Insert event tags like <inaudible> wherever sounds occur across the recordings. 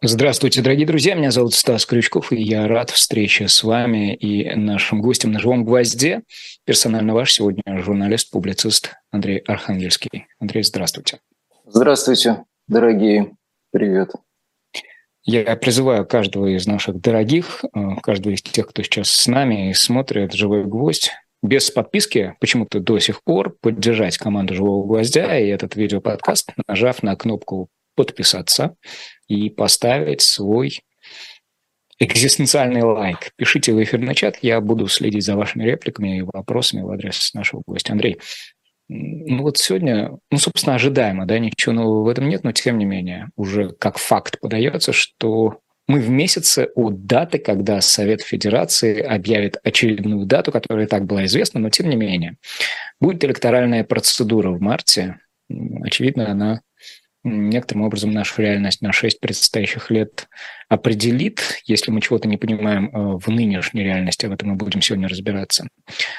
Здравствуйте, дорогие друзья. Меня зовут Стас Крючков, и я рад встрече с вами и нашим гостем на «Живом гвозде». Персонально ваш сегодня журналист-публицист Андрей Архангельский. Андрей, здравствуйте. Здравствуйте, дорогие. Привет. Я призываю каждого из наших дорогих, э, каждого из тех, кто сейчас с нами и смотрит «Живой гвоздь», без подписки почему-то до сих пор поддержать команду «Живого гвоздя» и этот видеоподкаст, нажав на кнопку «Подписаться» и поставить свой экзистенциальный лайк. Пишите в эфирный чат, я буду следить за вашими репликами и вопросами в адрес нашего гостя. Андрей, ну вот сегодня, ну, собственно, ожидаемо, да, ничего нового в этом нет, но тем не менее уже как факт подается, что мы в месяце от даты, когда Совет Федерации объявит очередную дату, которая и так была известна, но тем не менее. Будет электоральная процедура в марте. Очевидно, она некоторым образом нашу реальность на шесть предстоящих лет определит, если мы чего-то не понимаем э, в нынешней реальности, об этом мы будем сегодня разбираться.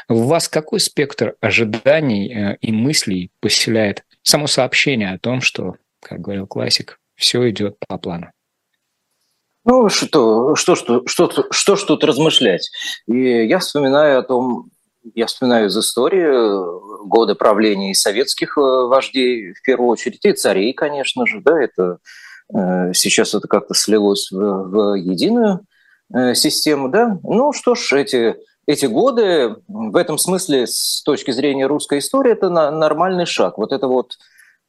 В вас какой спектр ожиданий э, и мыслей поселяет само сообщение о том, что, как говорил классик, все идет по плану? Ну, что, что, что, что, что, что тут размышлять? И я вспоминаю о том, я вспоминаю из истории э, годы правления советских э, вождей, в первую очередь, и царей, конечно же, да, это э, сейчас это как-то слилось в, в единую систему, да. Ну что ж, эти, эти годы в этом смысле с точки зрения русской истории это нормальный шаг. Вот это вот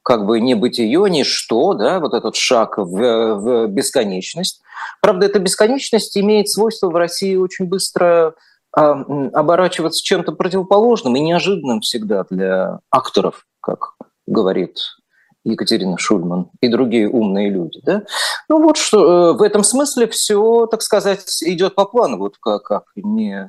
как бы не ее, ничто, да, вот этот шаг в, в бесконечность. Правда, эта бесконечность имеет свойство в России очень быстро оборачиваться чем-то противоположным и неожиданным всегда для акторов, как говорит Екатерина Шульман и другие умные люди. Да? Ну вот что э, в этом смысле все, так сказать, идет по плану, вот как, как, не,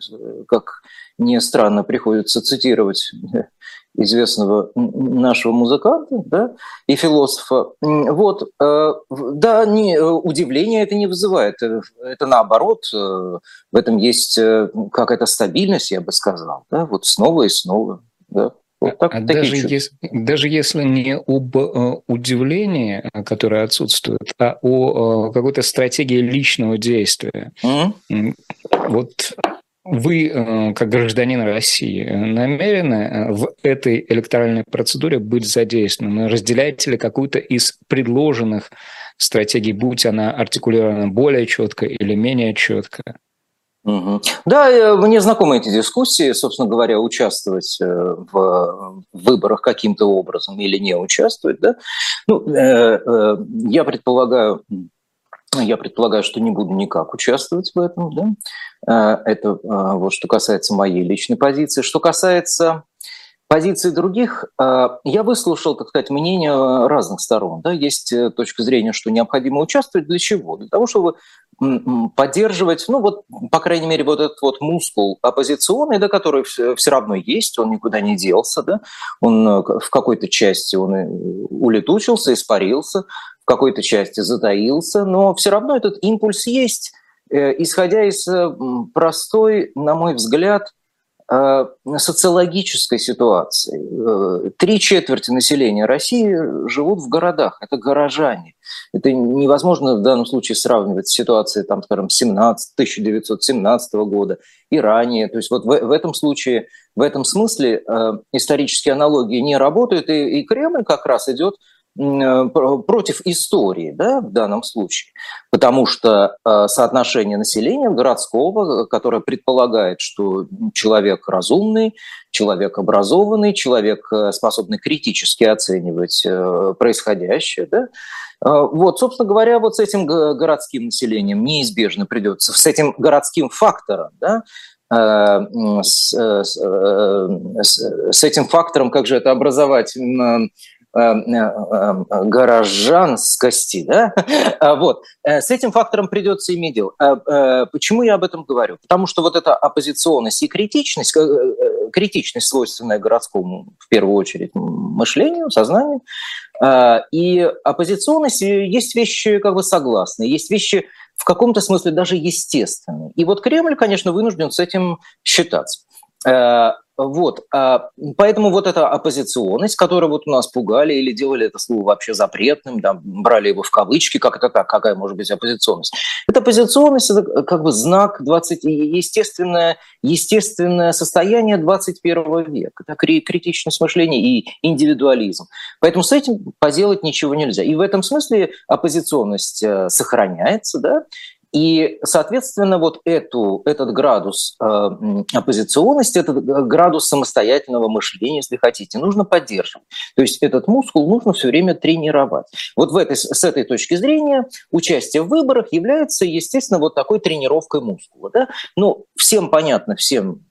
как не странно приходится цитировать <laughs> известного нашего музыканта да, и философа. Вот, э, да, не, удивления это не вызывает. Э, это наоборот, э, в этом есть какая-то стабильность, я бы сказал. Да, вот снова и снова. Да. Вот так, а даже, если, даже если не об э, удивлении, которое отсутствует, а о э, какой-то стратегии личного действия. Mm-hmm. Вот вы, э, как гражданин России, намерены э, в этой электоральной процедуре быть задействованы? Разделяете ли какую-то из предложенных стратегий, будь она артикулирована более четко или менее четко? Угу. Да, э, мне знакомы эти дискуссии, собственно говоря, участвовать в выборах каким-то образом или не участвовать. Да? Ну, я предполагаю, я предполагаю, что не буду никак участвовать в этом. Да? Э, это э, вот что касается моей личной позиции. Что касается позиции других, э, я выслушал, так сказать, мнение разных сторон. Да? Есть точка зрения, что необходимо участвовать. Для чего? Для того, чтобы поддерживать, ну вот, по крайней мере, вот этот вот мускул оппозиционный, да, который все равно есть, он никуда не делся, да, он в какой-то части он улетучился, испарился, в какой-то части затаился, но все равно этот импульс есть, э, исходя из э, простой, на мой взгляд, э, социологической ситуации. Три четверти населения России живут в городах, это горожане. Это невозможно в данном случае сравнивать с ситуацией, там, скажем, 17, 1917 года и ранее. То есть вот в, в этом случае, в этом смысле э, исторические аналогии не работают, и, и Кремль как раз идет против истории да, в данном случае, потому что э, соотношение населения городского, которое предполагает, что человек разумный, человек образованный, человек э, способный критически оценивать происходящее, да, вот, собственно говоря, вот с этим городским населением неизбежно придется, с этим городским фактором, да, с, с, с этим фактором, как же это образовать, Эм, э, эм, горожанскости, да, <laughs> а вот, э, с этим фактором придется иметь дело. Э, почему я об этом говорю? Потому что вот эта оппозиционность и критичность, критичность, свойственная городскому, в первую очередь, мышлению, сознанию, и оппозиционность, есть вещи как бы согласные, есть вещи в каком-то смысле даже естественные. И вот Кремль, конечно, вынужден с этим считаться. Вот, а, поэтому вот эта оппозиционность, которую вот у нас пугали или делали это слово вообще запретным, да, брали его в кавычки, как это так, какая может быть оппозиционность? Это оппозиционность, это как бы знак 20, естественное, естественное состояние 21 века, это критичность мышления и индивидуализм. Поэтому с этим поделать ничего нельзя. И в этом смысле оппозиционность э, сохраняется, да, и, соответственно, вот эту, этот градус э, оппозиционности, этот градус самостоятельного мышления, если хотите, нужно поддерживать. То есть этот мускул нужно все время тренировать. Вот в этой, с этой точки зрения участие в выборах является, естественно, вот такой тренировкой мускула. Да? Ну, всем понятно, всем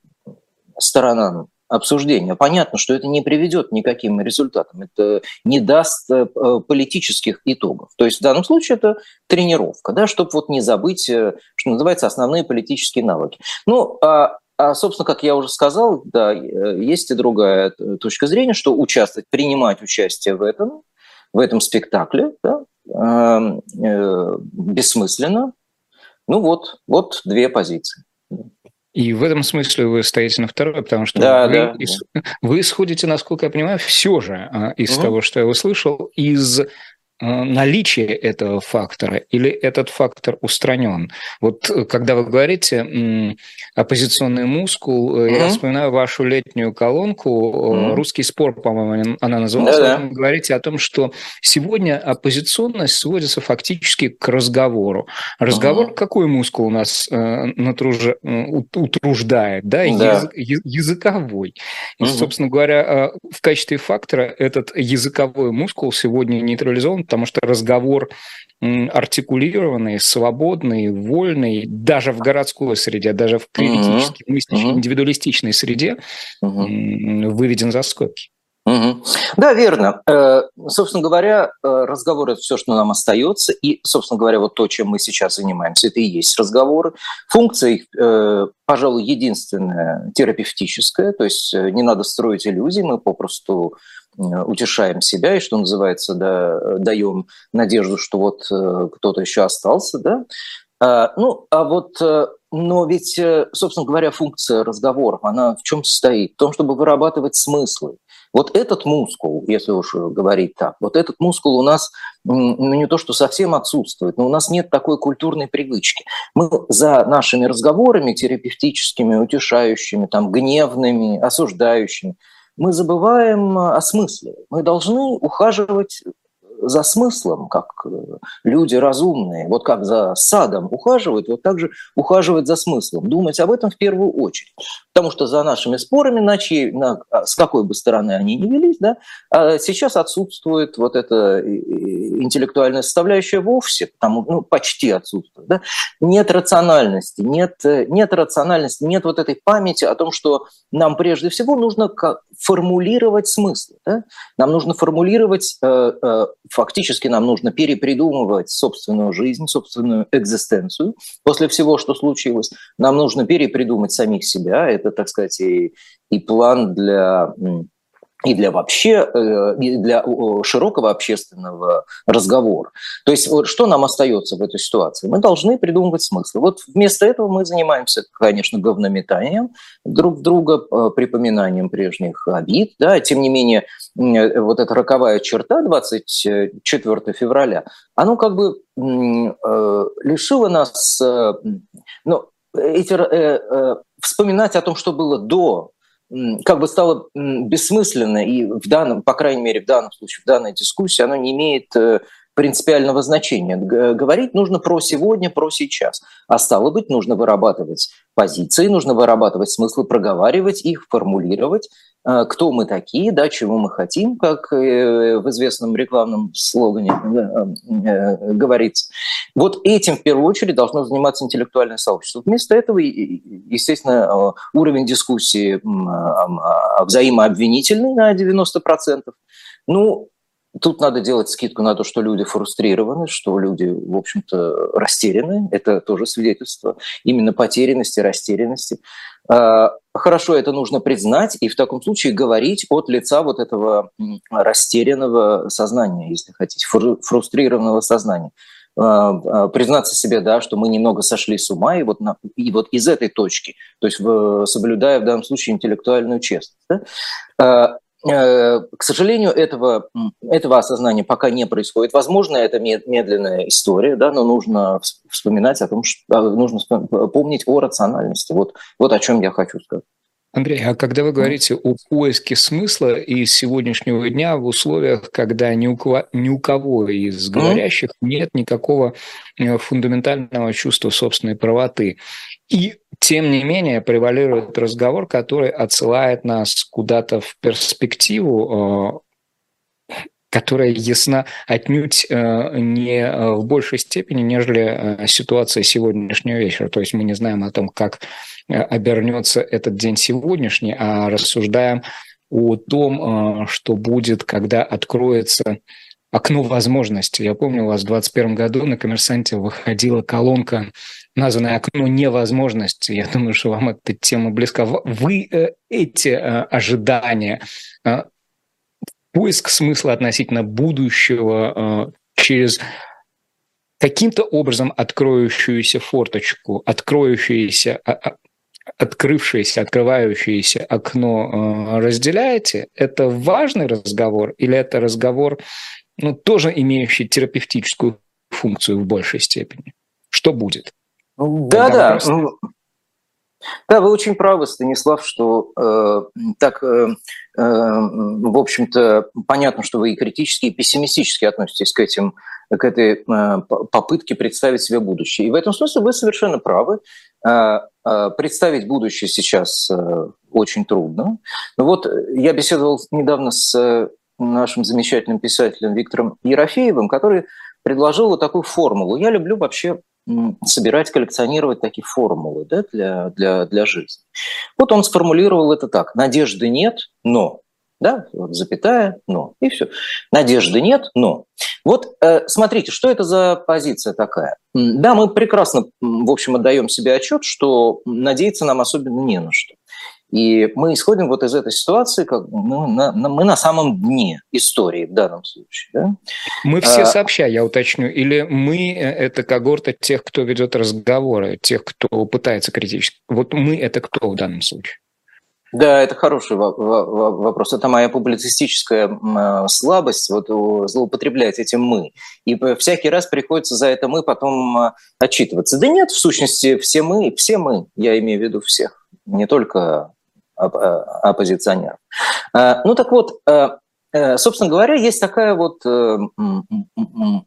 сторонам обсуждения. Понятно, что это не приведет никаким результатам, это не даст э, политических итогов. То есть в данном случае это тренировка, да, чтобы вот не забыть, э, что называется, основные политические навыки. Ну, а а, собственно, как я уже сказал, да, э, есть и другая точка зрения, что участвовать, принимать участие в этом, в этом спектакле, да, э, бессмысленно. Ну вот, вот две позиции. И в этом смысле вы стоите на второй, потому что да, вы, да, ис... вы исходите, насколько я понимаю, все же а, из угу. того, что я услышал, из наличие этого фактора или этот фактор устранен? Вот э, когда вы говорите оппозиционный мускул, mm-hmm. я вспоминаю вашу летнюю колонку mm-hmm. «Русский спор», по-моему, она называлась. Да-да. Вы говорите о том, что сегодня оппозиционность сводится фактически к разговору. Разговор mm-hmm. какой мускул у нас натруж... утруждает? Да? Да. Язык, языковой. И, mm-hmm. собственно говоря, в качестве фактора этот языковой мускул сегодня нейтрализован потому что разговор артикулированный, свободный, вольный, даже в городской среде, даже в критически мыслящей, uh-huh. индивидуалистичной среде uh-huh. выведен за скобки. Угу. Да, верно. Э, собственно говоря, э, разговор – это все, что нам остается. И, собственно говоря, вот то, чем мы сейчас занимаемся, это и есть разговоры. Функция их, э, пожалуй, единственная – терапевтическая. То есть не надо строить иллюзии, мы попросту утешаем себя и, что называется, да, даем надежду, что вот э, кто-то еще остался, да. А, ну, а вот, э, но ведь, э, собственно говоря, функция разговоров, она в чем состоит? В том, чтобы вырабатывать смыслы. Вот этот мускул, если уж говорить так, вот этот мускул у нас ну, не то, что совсем отсутствует, но у нас нет такой культурной привычки. Мы за нашими разговорами терапевтическими, утешающими, там, гневными, осуждающими, мы забываем о смысле. Мы должны ухаживать за смыслом, как э, люди разумные, вот как за садом ухаживают, вот так же ухаживать за смыслом, думать об этом в первую очередь. Потому что за нашими спорами, на чьи, на, а, с какой бы стороны они ни велись, да, а сейчас отсутствует вот эта интеллектуальная составляющая вовсе, потому, ну, почти отсутствует. Да? Нет рациональности, нет, нет рациональности, нет вот этой памяти о том, что нам прежде всего нужно формулировать смыслы. Да? Нам нужно формулировать э, э, фактически нам нужно перепридумывать собственную жизнь, собственную экзистенцию. После всего, что случилось, нам нужно перепридумать самих себя. Это, так сказать, и, и план для и для вообще, э, и для широкого общественного разговора. То есть что нам остается в этой ситуации? Мы должны придумывать смыслы. Вот вместо этого мы занимаемся, конечно, говнометанием друг друга, э, припоминанием прежних обид. Да? Тем не менее, э, вот эта роковая черта 24 февраля, она как бы лишила нас ну, эти, вспоминать о том, что было до как бы стало бессмысленно, и в данном, по крайней мере, в данном случае, в данной дискуссии, оно не имеет э, принципиального значения. Говорить нужно про сегодня, про сейчас. А стало быть, нужно вырабатывать позиции, нужно вырабатывать смыслы, проговаривать их, формулировать, э, кто мы такие, да, чего мы хотим, как э, в известном рекламном слогане э, говорится. Вот этим в первую очередь должно заниматься интеллектуальное сообщество. Вместо этого, естественно, уровень дискуссии взаимообвинительный на 90%. Ну, Тут надо делать скидку на то, что люди фрустрированы, что люди, в общем-то, растеряны. Это тоже свидетельство именно потерянности, растерянности. А, хорошо, это нужно признать и в таком случае говорить от лица вот этого растерянного сознания, если хотите, фрустрированного сознания. признаться себе, да, что мы немного сошли с ума, и вот, на, и вот из этой точки, то есть соблюдая в данном случае интеллектуальную честность, да, к сожалению, этого, этого осознания пока не происходит. Возможно, это медленная история, да, но нужно вспоминать о том, что нужно помнить о рациональности. Вот, вот о чем я хочу сказать. Андрей, а когда вы говорите о поиске смысла из сегодняшнего дня в условиях, когда ни у кого, ни у кого из говорящих нет никакого э, фундаментального чувства собственной правоты, и тем не менее превалирует разговор, который отсылает нас куда-то в перспективу, э, которая ясна отнюдь э, не в большей степени, нежели ситуация сегодняшнего вечера. То есть мы не знаем о том, как Э, обернется этот день сегодняшний, а рассуждаем о том, э, что будет, когда откроется окно возможностей. Я помню, у вас в 2021 году на «Коммерсанте» выходила колонка, названная «Окно невозможности». Я думаю, что вам эта тема близка. Вы э, эти ожидания, поиск смысла относительно будущего через каким-то образом откроющуюся форточку, откроющуюся а, а, открывшееся, открывающееся окно э, разделяете? Это важный разговор или это разговор, ну, тоже имеющий терапевтическую функцию в большей степени? Что будет? Да, да. Да, вы очень правы, Станислав, что э, так, э, э, в общем-то, понятно, что вы и критически, и пессимистически относитесь к этим к этой э, попытке представить себе будущее. И в этом смысле вы совершенно правы. Э, э, представить будущее сейчас очень трудно. Но вот я беседовал недавно с нашим замечательным писателем Виктором Ерофеевым, который предложил вот такую формулу. Я люблю вообще собирать, коллекционировать такие формулы да, для, для, для жизни. Вот он сформулировал это так. Надежды нет, но да, вот запятая, но, и все. Надежды нет, но. Вот э, смотрите, что это за позиция такая? Да, мы прекрасно, в общем, отдаем себе отчет, что надеяться нам особенно не на что. И мы исходим вот из этой ситуации, как ну, на, на, мы на самом дне истории в данном случае. Да? Мы все а, сообща, я уточню, или мы – это когорта тех, кто ведет разговоры, тех, кто пытается критически. Вот мы – это кто в данном случае? Да, это хороший вопрос. Это моя публицистическая э, слабость, вот злоупотреблять этим «мы». И всякий раз приходится за это «мы» потом э, отчитываться. Да нет, в сущности, все мы, все мы, я имею в виду всех, не только оппозиционеров. Ну так вот, э, Э, собственно говоря, есть такая вот э,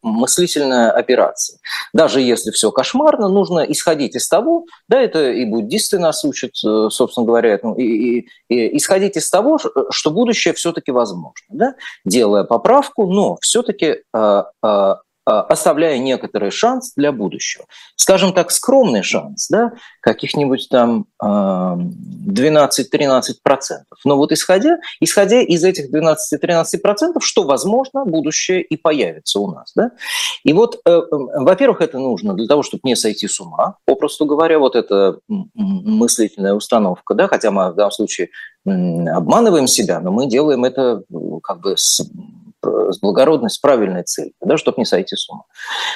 мыслительная операция. Даже если все кошмарно, нужно исходить из того, да, это и буддисты нас учат, э, собственно говоря, ну, и, и, и исходить из того, что будущее все-таки возможно, да, делая поправку, но все-таки оставляя некоторый шанс для будущего. Скажем так, скромный шанс, да, каких-нибудь там 12-13%. Но вот исходя, исходя из этих 12-13%, что, возможно, будущее и появится у нас. Да? И вот, э, во-первых, это нужно для того, чтобы не сойти с ума, попросту говоря, вот эта мыслительная установка, да, хотя мы в данном случае обманываем себя, но мы делаем это как бы с с благородной, с правильной целью, да, чтобы не сойти с ума.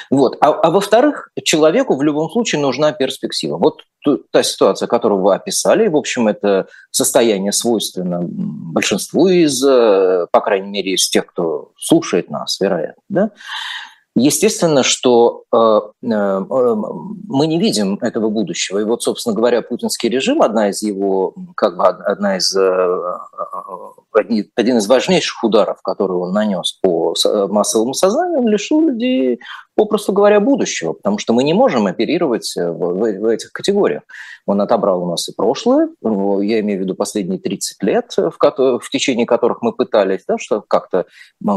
Вот. А, а во-вторых, человеку в любом случае нужна перспектива. Вот та ситуация, которую вы описали, в общем, это состояние свойственно большинству из, э, по крайней мере, из тех, кто слушает нас, вероятно. Да? Естественно, что э, э, мы не видим этого будущего. И вот, собственно говоря, путинский режим, одна из его, как бы одна из, один из важнейших ударов, который он нанес по массовому сознанию, он лишил людей попросту говоря, будущего, потому что мы не можем оперировать в, в, в этих категориях. Он отобрал у нас и прошлое, я имею в виду последние 30 лет, в, ко- в течение которых мы пытались да, что как-то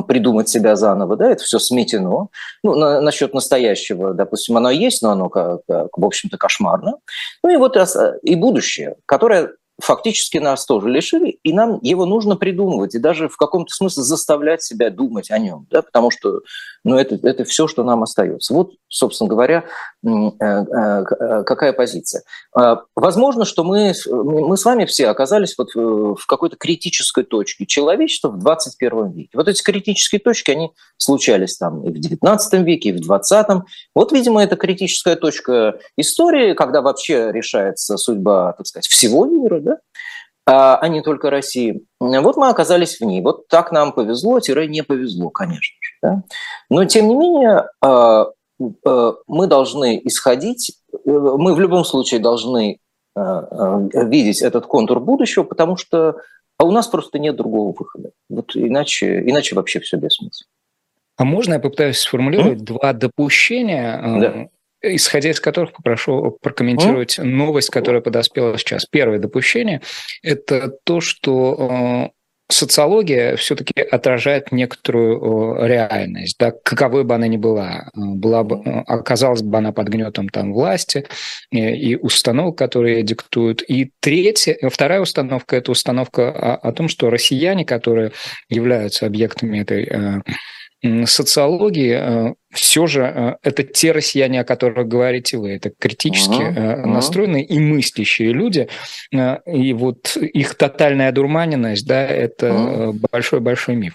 придумать себя заново, да, это все сметено. Ну, на, насчет настоящего, допустим, оно есть, но оно, как, как, в общем-то, кошмарно. Ну и вот и будущее, которое фактически нас тоже лишили, и нам его нужно придумывать, и даже в каком-то смысле заставлять себя думать о нем, да, потому что ну, это, это все, что нам остается. Вот, собственно говоря, какая позиция. Возможно, что мы, мы с вами все оказались вот в какой-то критической точке человечества в 21 веке. Вот эти критические точки, они случались там и в 19 веке, и в 20. Вот, видимо, это критическая точка истории, когда вообще решается судьба, так сказать, всего мира, да? а, а не только России. Вот мы оказались в ней. Вот так нам повезло, тире не повезло, конечно. Да? Но, тем не менее, а, а, мы должны исходить, мы в любом случае должны а, видеть этот контур будущего, потому что а у нас просто нет другого выхода. Вот иначе, иначе вообще все бессмысленно. А можно я попытаюсь сформулировать mm? два допущения, да исходя из которых попрошу прокомментировать mm? новость, которая подоспела сейчас. Первое допущение – это то, что э, социология все-таки отражает некоторую э, реальность, да, каковой бы она ни была, была бы, э, оказалась бы она под гнетом там власти и установок, которые диктуют. И третья, вторая установка – это установка о, о том, что россияне, которые являются объектами этой социологии все же э, это те россияне, о которых говорите вы, это критически uh-huh, настроенные uh-huh. и мыслящие люди, э, и вот их тотальная одурманенность, да, это большой-большой uh-huh. миф.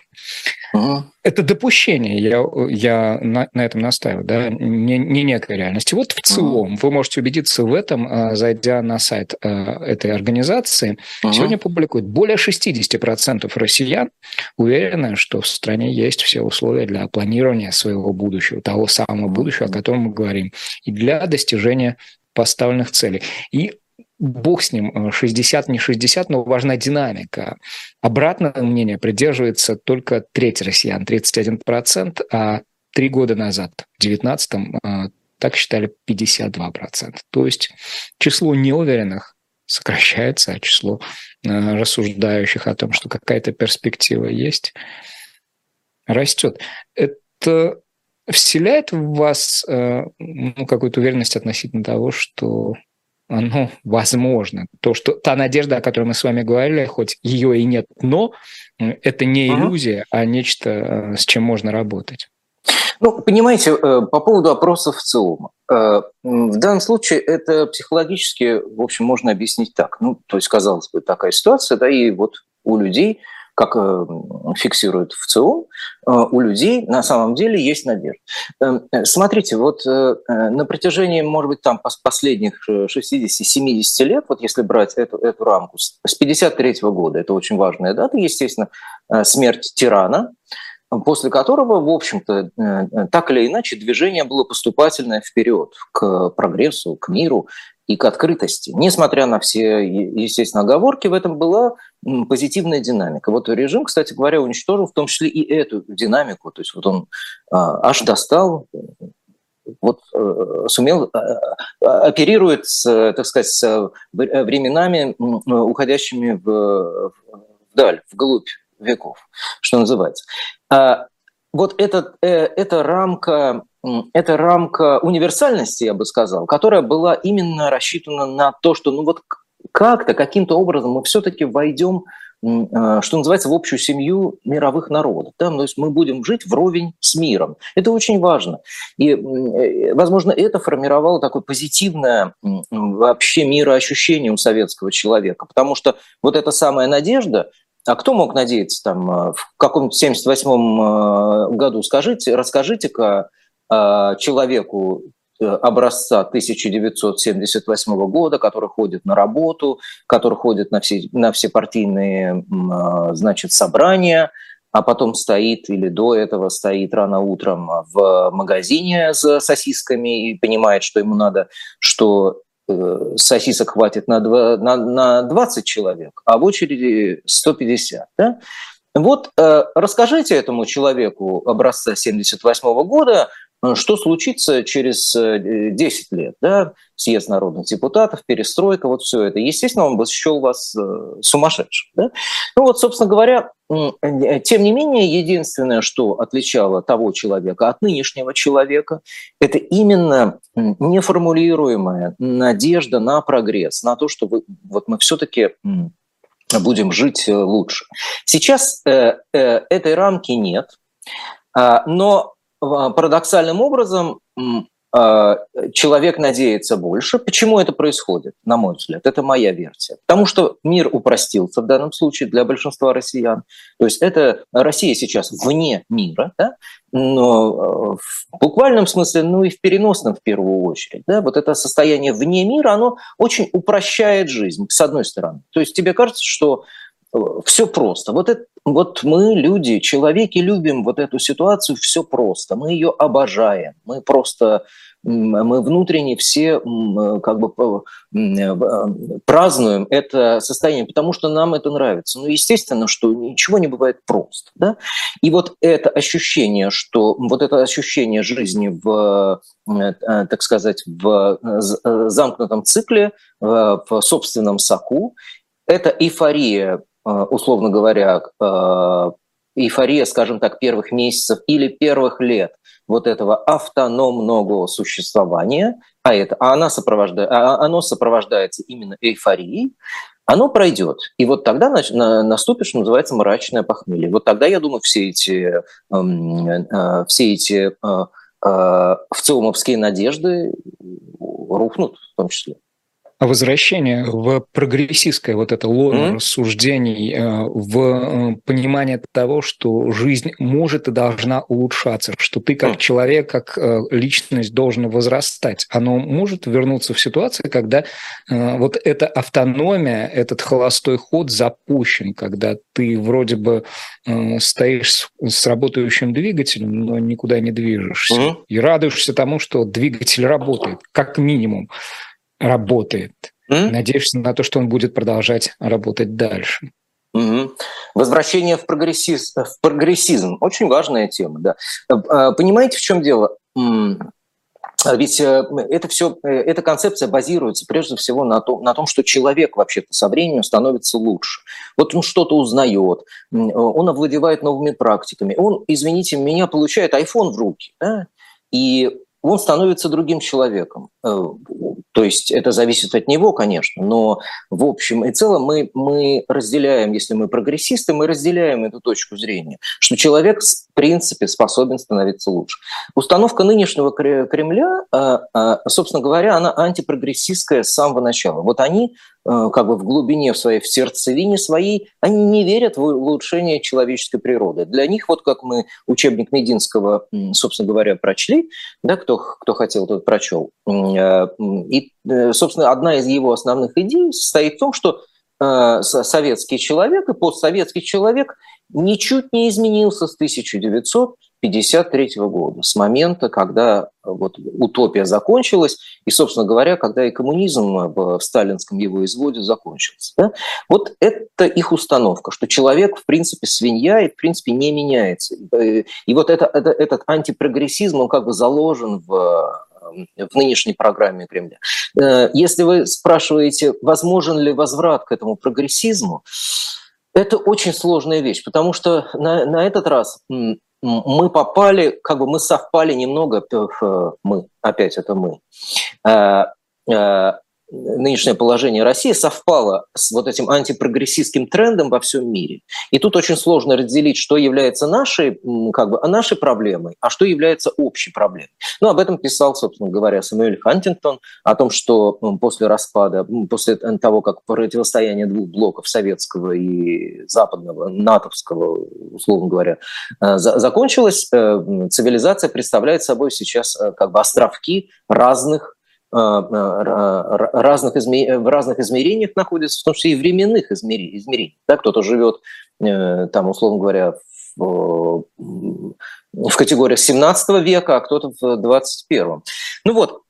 Uh-huh. Это допущение, я, я на, на этом настаиваю, да, не, не некой реальности. Вот в целом uh-huh. вы можете убедиться в этом, зайдя на сайт этой организации. Uh-huh. Сегодня публикуют более 60% россиян уверены, что в стране есть все условия для планирования своего будущего, того самого будущего, о котором мы говорим, и для достижения поставленных целей. И бог с ним, 60, не 60, но важна динамика. Обратное мнение придерживается только треть россиян, 31%, а три года назад, в 2019 а, так считали 52%. То есть число неуверенных сокращается, а число а, рассуждающих о том, что какая-то перспектива есть, растет. Это вселяет в вас э, ну, какую-то уверенность относительно того, что оно возможно. То, что та надежда, о которой мы с вами говорили, хоть ее и нет, но это не иллюзия, а нечто, э, с чем можно работать. Ну, понимаете, э, по поводу опросов в целом. В данном случае это психологически, в общем, можно объяснить так. Ну, то есть, казалось бы, такая ситуация, да, и вот у людей – как э, фиксируют в ЦИОМ, э, у людей на самом деле есть надежда. Эм, э, смотрите, вот на протяжении, может быть, там последних 60-70 лет, вот если брать эту, эту рамку, с 53 года, это очень важная дата, естественно, смерть тирана, после которого, в общем-то, так или иначе, движение было поступательное вперед к прогрессу, к миру и к открытости. Несмотря на все, естественно, оговорки, в этом была позитивная динамика. Вот режим, кстати говоря, уничтожил в том числе и эту динамику. То есть вот он а, аж достал, вот э, сумел, э, оперирует, с, так сказать, с временами, уходящими в, вдаль, вглубь веков, что называется. А вот этот, э, эта рамка это рамка универсальности, я бы сказал, которая была именно рассчитана на то, что ну вот как-то, каким-то образом мы все-таки войдем, э, что называется, в общую семью мировых народов. Да? То есть мы будем жить вровень с миром. Это очень важно. И, э, возможно, это формировало такое позитивное вообще мироощущение у советского человека. Потому что вот эта самая надежда, а кто мог надеяться там э, в каком-то 78 году? Скажите, расскажите-ка человеку э, образца 1978 года, который ходит на работу, который ходит на все, на все партийные э, значит, собрания, а потом стоит или до этого стоит рано утром в магазине с сосисками и понимает, что ему надо, что сосисок хватит на, 2, на, на 20 человек, а в очереди 150. Да? Вот э, расскажите этому человеку образца 78 года, Э, что случится через 10 э, лет, да, съезд народных депутатов, перестройка, вот все это. Естественно, он бы счел вас э, сумасшедшим. Да? Ну вот, собственно говоря, тем не менее, единственное, что отличало того человека от нынешнего человека, это именно неформулируемая надежда на прогресс, на то, что вы, вот мы все-таки будем жить лучше. Сейчас э, э, этой рамки нет, а, но парадоксальным образом а, человек надеется больше. Почему это происходит, на мой взгляд? Это моя версия. Потому что мир упростился в данном случае для большинства россиян. То есть это Россия сейчас вне мира, да? но э, в буквальном смысле, ну и в переносном в первую очередь. Да? Вот это состояние вне мира, оно очень упрощает жизнь, с одной стороны. То есть тебе кажется, что все просто. Вот, это, вот мы, люди, человеки, любим вот эту ситуацию, все просто. Мы ее обожаем. Мы просто мы внутренне все как бы э, празднуем это состояние, потому что нам это нравится. Ну, естественно, что ничего не бывает просто. Да? И вот это ощущение, что вот это ощущение жизни в, э, так сказать, в э, замкнутом цикле, в собственном соку, это эйфория, условно говоря, эйфория, скажем так, первых месяцев или первых лет – вот этого автономного существования, а, это, а она сопровожда, а оно сопровождается именно эйфорией, оно пройдет. И вот тогда наступит, что называется, мрачное похмелье. Вот тогда, я думаю, все эти, эм, э, все эти э, э, вцеумовские надежды рухнут в том числе возвращение в прогрессистское вот это лоно mm-hmm. рассуждений, э, в э, понимание того, что жизнь может и должна улучшаться, что ты как mm-hmm. человек, как э, личность должен возрастать. Оно может вернуться в ситуацию, когда вот эта автономия, этот холостой ход запущен, когда ты вроде бы стоишь с работающим двигателем, но никуда не движешься. Mm-hmm. И радуешься тому, что двигатель работает, как минимум работает. Mm? Надеешься на то, что он будет продолжать работать дальше. Угу. Возвращение в, прогрессиз... в прогрессизм. Очень важная тема, да. А, понимаете, в чем дело? Ведь э, это все, э, эта концепция базируется прежде всего на том, на том, что человек вообще-то со временем становится лучше. Вот он что-то узнает, он овладевает новыми практиками, он, извините меня, получает iPhone в руки, да? и он становится другим человеком. То есть это зависит от него, конечно, но в общем и целом мы, мы разделяем, если мы прогрессисты, мы разделяем эту точку зрения, что человек в принципе способен становиться лучше. Установка нынешнего Кремля, э, э, собственно говоря, она антипрогрессистская с самого начала. Вот они Э, как бы в глубине в своей, в сердцевине своей, они не верят в улучшение человеческой природы. Для них, вот как мы учебник Мединского, собственно говоря, прочли, да, кто, кто хотел, тот прочел, э, э, собственно, одна из его основных идей состоит в том, что советский человек и постсоветский человек ничуть не изменился с 1900 1953 года, с момента, когда э, вот утопия закончилась, и, собственно говоря, когда и коммунизм э, в сталинском его изводе закончился. Да? Вот это их установка, что человек, в принципе, свинья и, в принципе, не меняется. И э, вот это, это, этот антипрогрессизм, он как бы заложен в в нынешней программе Кремля. Если вы спрашиваете, возможен ли возврат к этому прогрессизму, это очень сложная вещь, потому что на, на этот раз мы попали, как бы мы совпали немного, э, мы, опять это мы, э, э, нынешнее положение России совпало с вот этим антипрогрессистским трендом во всем мире. И тут очень сложно разделить, что является нашей, как бы, нашей проблемой, а что является общей проблемой. Ну, об этом писал, собственно говоря, Самуэль Хантингтон, о том, что после распада, после того, как противостояние двух блоков, советского и западного, натовского, условно говоря, э, закончилось, э, цивилизация представляет собой сейчас э, как бы островки разных разных изме... в разных измерениях находится, в том числе и временных измерений. Да, кто-то живет, э, там, условно говоря, в, в категориях 17 века, а кто-то в 21. Ну вот,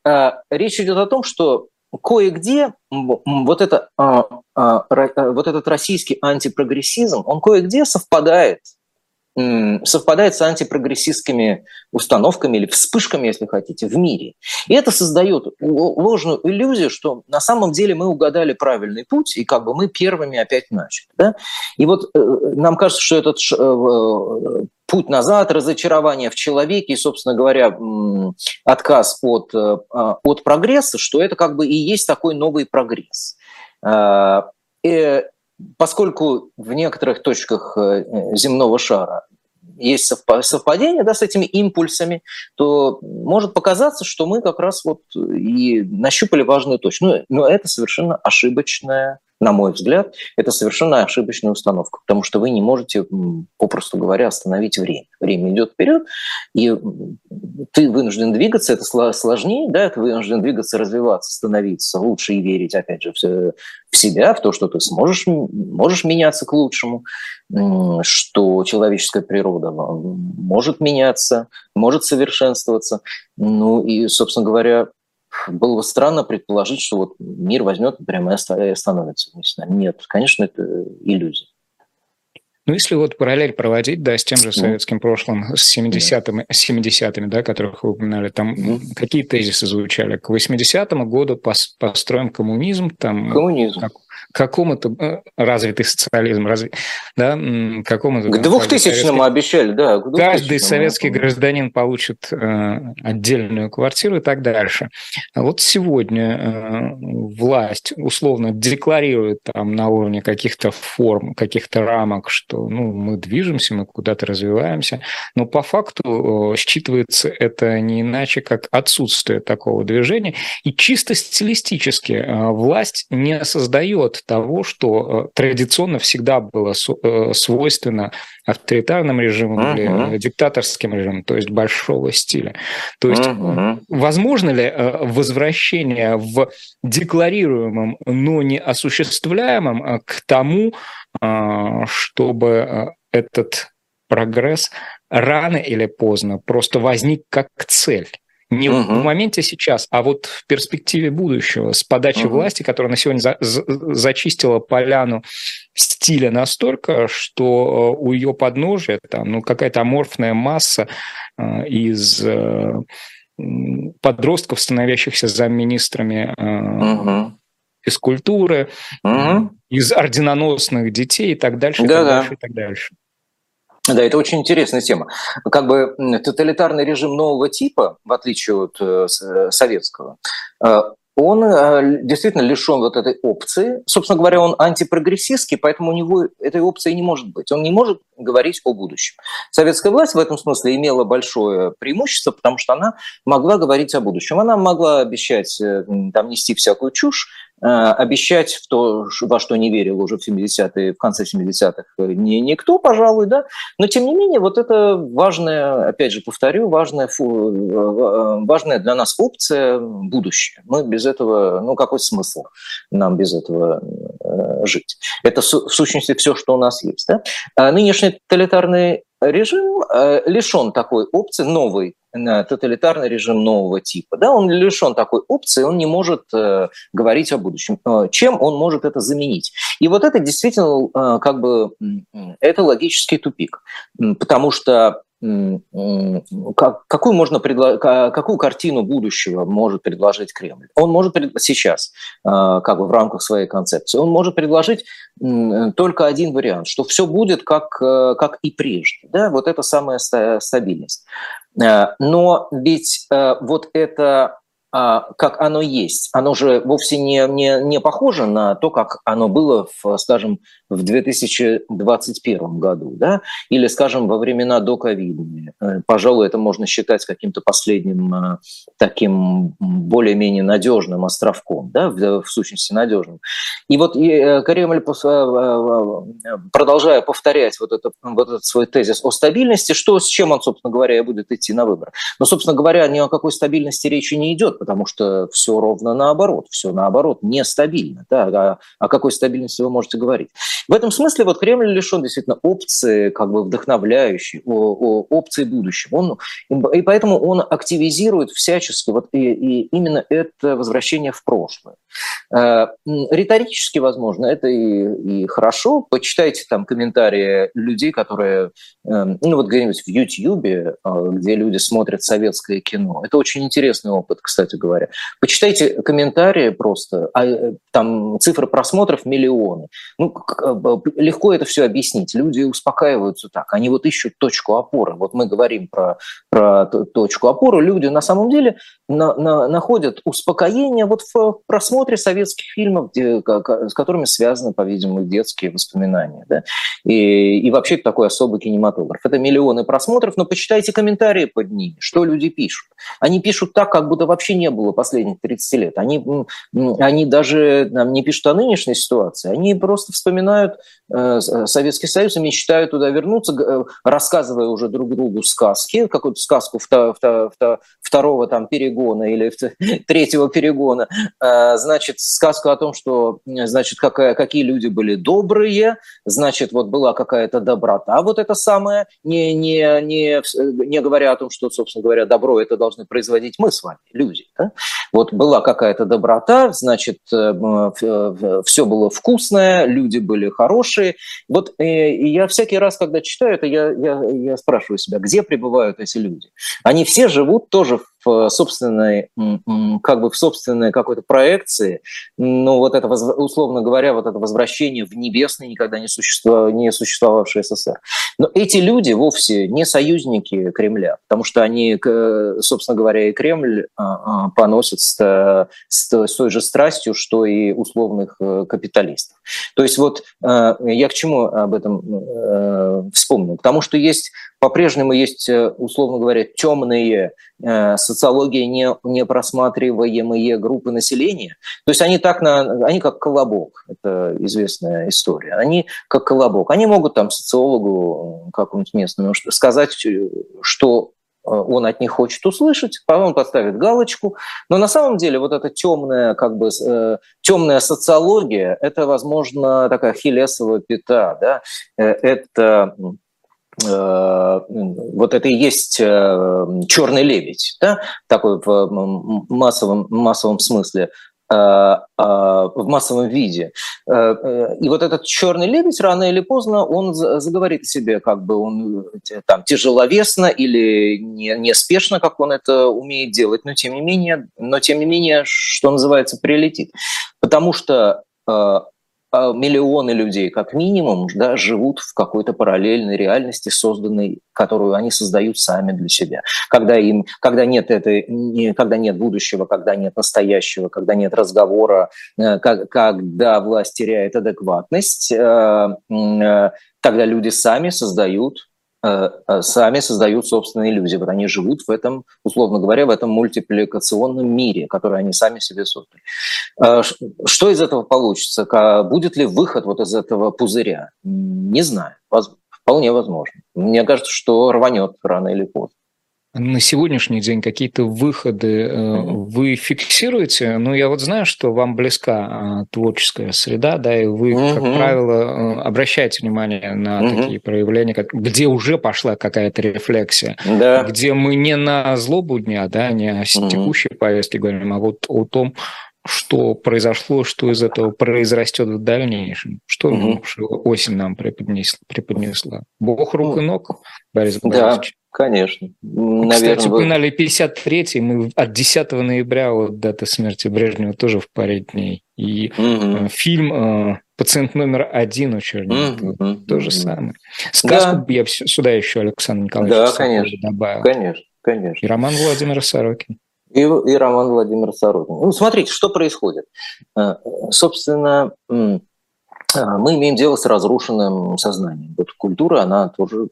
речь идет о том, что кое-где вот, это, вот этот российский антипрогрессизм, он кое-где совпадает совпадает с антипрогрессистскими установками или вспышками, если хотите, в мире. И это создает ложную иллюзию, что на самом деле мы угадали правильный путь, и как бы мы первыми опять начали. Да? И вот э, нам кажется, что этот э, путь назад, разочарование в человеке и, собственно говоря, отказ от, э, а, от прогресса, что это как бы и есть такой новый прогресс. Поскольку в некоторых точках земного шара есть совпадение да, с этими импульсами, то может показаться, что мы как раз вот и нащупали важную точку. Но, но это совершенно ошибочная на мой взгляд, это совершенно ошибочная установка, потому что вы не можете, попросту говоря, остановить время. Время идет вперед, и ты вынужден двигаться, это сложнее, да, ты вынужден двигаться, развиваться, становиться лучше и верить, опять же, в себя, в то, что ты сможешь, можешь меняться к лучшему, что человеческая природа может меняться, может совершенствоваться. Ну и, собственно говоря, было бы странно предположить, что вот мир возьмет прямо и остановится. Нет, конечно, это иллюзия. Ну, если вот параллель проводить, да, с тем же советским прошлым, с 70-ми, с 70-ми, да, которых вы упоминали, там mm-hmm. какие тезисы звучали? К 80-му году построим коммунизм, там... Коммунизм. Как, какому-то э, развитый социализм, разве, да, какому-то... К 2000-му обещали, да. Каждый советский гражданин получит э, отдельную квартиру и так дальше. А вот сегодня э, власть условно декларирует там на уровне каких-то форм, каких-то рамок, что ну, мы движемся, мы куда-то развиваемся, но по факту э, считывается это не иначе, как отсутствие такого движения, и чисто стилистически э, власть не создает того, что э, традиционно всегда было э, свойственно авторитарным режимам uh-huh. или э, диктаторским режимам, то есть большого стиля. То есть uh-huh. возможно ли возвращение в декларируемом, но не осуществляемом к тому, чтобы этот прогресс рано или поздно просто возник как цель? Не угу. в моменте сейчас, а вот в перспективе будущего, с подачи угу. власти, которая на сегодня за, за, зачистила поляну стиля настолько, что э, у ее подножия там ну, какая-то аморфная масса э, из э, подростков, становящихся замминистрами э, угу. физкультуры, угу. из орденоносных детей и так дальше, и, так дальше, и так дальше. Да, это очень интересная тема. Как бы тоталитарный режим нового типа, в отличие от э, э, советского, э, он действительно лишен вот этой опции. Собственно говоря, он антипрогрессистский, поэтому у него этой опции не может быть. Он не может говорить о будущем. Советская власть в этом смысле имела большое преимущество, потому что она могла говорить о будущем. Она могла обещать там, нести всякую чушь, обещать в то, во что не верил уже в 70-е, в конце 70-х не, никто, пожалуй, да, но тем не менее вот это важная, опять же повторю, важная, э, важная для нас опция будущее. Мы без этого, ну какой смысл нам без этого э, жить? Это в сущности все, что у нас есть. Да? А нынешний тоталитарный режим лишен такой опции, новый тоталитарный режим нового типа. Да, он лишен такой опции, он не может э, говорить о будущем. Э, чем он может это заменить? И вот это действительно э, как бы это логический тупик, потому что какую можно предло... какую картину будущего может предложить Кремль? Он может сейчас, как бы в рамках своей концепции, он может предложить только один вариант, что все будет как, как и прежде. Да? Вот это самая стабильность. Э, но ведь э, вот это а, как оно есть, оно же вовсе не, не, не похоже на то, как оно было, в, скажем, в 2021 году, да? или, скажем, во времена до ковида. Э, пожалуй, это можно считать каким-то последним э, таким более-менее надежным островком, да? в, в сущности надежным. И вот э, Кремль, продолжая повторять вот, это, вот этот свой тезис о стабильности, что, с чем он, собственно говоря, будет идти на выборы? Но, собственно говоря, ни о какой стабильности речи не идет, потому что все ровно наоборот, все наоборот, нестабильно. Да? О, о какой стабильности вы можете говорить? В этом смысле вот Кремль лишен действительно опции, как бы вдохновляющей, опции будущего. Он, и поэтому он активизирует всячески вот и, и именно это возвращение в прошлое. Э, риторически, возможно, это и, и хорошо. Почитайте там комментарии людей, которые, э, ну вот где-нибудь в Ютьюбе, э, где люди смотрят советское кино. Это очень интересный опыт, кстати кстати говоря. Почитайте комментарии просто, а, э, там цифры просмотров миллионы. Ну, легко это все объяснить. Люди успокаиваются так, они вот ищут точку опоры. Вот мы говорим про, про точку опоры, люди на самом деле на, на, находят успокоение вот в просмотре советских фильмов, где, с которыми связаны, по-видимому, детские воспоминания. Да? И, и вообще такой особый кинематограф. Это миллионы просмотров, но почитайте комментарии под ними, что люди пишут. Они пишут так, как будто вообще не было последних 30 лет. Они, они даже нам не пишут о нынешней ситуации, они просто вспоминают э, Советский Союз и мечтают туда вернуться, э, рассказывая уже друг другу сказки, какую-то сказку второго там перегона или <laughs> третьего перегона, э, значит, сказку о том, что, значит, какая, какие люди были добрые, значит, вот была какая-то доброта, вот это самое, не, не, не, не говоря о том, что, собственно говоря, добро это должны производить мы с вами, люди. Да? Вот была какая-то доброта, значит, э, все было вкусное, люди были хорошие. Вот э, и я всякий раз, когда читаю это, я, я, я спрашиваю себя, где пребывают эти люди? Они все живут тоже в собственной, как бы в собственной какой-то проекции, ну вот это, условно говоря, вот это возвращение в небесный, никогда не, существовав, не существовавший СССР. Но эти люди вовсе не союзники Кремля, потому что они, собственно говоря, и Кремль а, а, поносят с, той же страстью, что и условных э, капиталистов. То есть вот э, я к чему об этом э, вспомнил? Потому что есть по-прежнему есть, условно говоря, темные социологии не, не просматриваемые группы населения. То есть они так на, они как колобок, это известная история. Они как колобок. Они могут там социологу какому-нибудь местному сказать, что Э, он от них хочет услышать, потом поставит галочку. Но на самом деле вот эта темная, как бы, э, темная социология, это, возможно, такая хилесова пята. Да? Э, это вот это и есть черный лебедь, да, такой в массовом, массовом смысле. Э, э, в массовом виде. Э, и вот этот черный лебедь рано или поздно он заговорит о себе, как бы он там тяжеловесно или не, неспешно, как он это умеет делать, но тем не менее, но тем не менее, что называется, прилетит. Потому что миллионы людей, как минимум, да, живут в какой-то параллельной реальности, созданной, которую они создают сами для себя. Когда, им, когда, нет, этой, когда нет будущего, когда нет настоящего, когда нет разговора, э, когда власть теряет адекватность, э, э, тогда люди сами создают сами создают собственные иллюзии. Вот они живут в этом, условно говоря, в этом мультипликационном мире, который они сами себе создали. Э, что из этого получится? Будет ли выход вот из этого пузыря? Не знаю. Вполне возможно. Мне кажется, что рванет рано или поздно на сегодняшний день какие-то выходы э, вы фиксируете? Ну, я вот знаю, что вам близка э, творческая среда, да, и вы, как правило, э, обращаете внимание на такие проявления, как, где уже пошла какая-то рефлексия, да. где мы не на злобу дня, да, не о текущей повестке говорим, а вот о том, что произошло, что из этого произрастет в дальнейшем. Что угу. осень нам преподнесла? преподнесла? Бог рук и ног, Борис Борисович? Да, конечно. Наверное, Кстати, упоминали 53-й, мы от 10 ноября, вот дата смерти Брежнева тоже в паре дней. И угу. фильм э, «Пациент номер один» у Черненко угу. то же самое. Сказку да. я сюда еще Александр Николаевич да, конечно. добавил. Конечно, конечно. И роман Владимира Сорокина и, и Роман Владимир Сорокин. Ну, смотрите, что происходит. Э, собственно, э, мы имеем дело с разрушенным сознанием. Вот культура, она тоже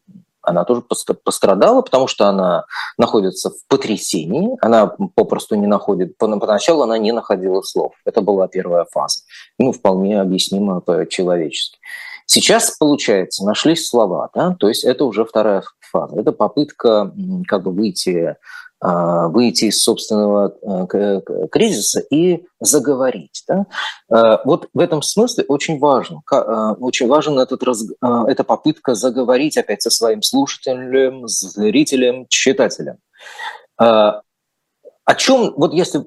она тоже пострадала, потому что она находится в потрясении, она попросту не находит, поначалу она не находила слов. Это была первая фаза. Ну, вполне объяснимо по-человечески. Сейчас, получается, нашлись слова, да? то есть это уже вторая фаза. Это попытка как бы выйти выйти из собственного э, кризиса и заговорить. Да? А, вот в этом смысле очень важно, а, очень важен этот, эта попытка заговорить опять со своим слушателем, зрителем, читателем. О чем, вот если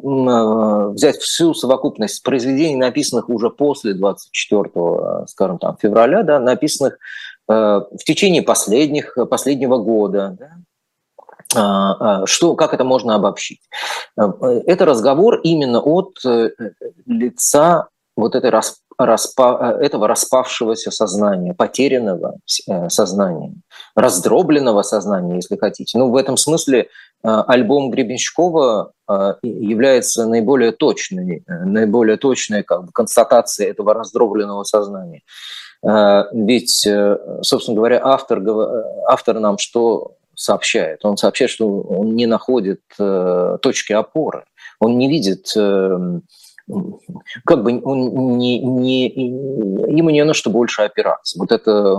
взять всю совокупность произведений, написанных уже после 24, скажем там, февраля, да, написанных в течение последних, последнего года, да, а, что, как это можно обобщить? Это разговор именно от лица вот этой расп, распа, этого распавшегося сознания, потерянного э, сознания, раздробленного сознания, если хотите. Ну, в этом смысле э, альбом Гребенщикова э, является наиболее точной, наиболее точной как бы, констатацией этого раздробленного сознания. Ведь, собственно говоря, автор, автор нам что сообщает? Он сообщает, что он не находит точки опоры, он не видит как бы он не, не, ему не на что больше опираться. Вот это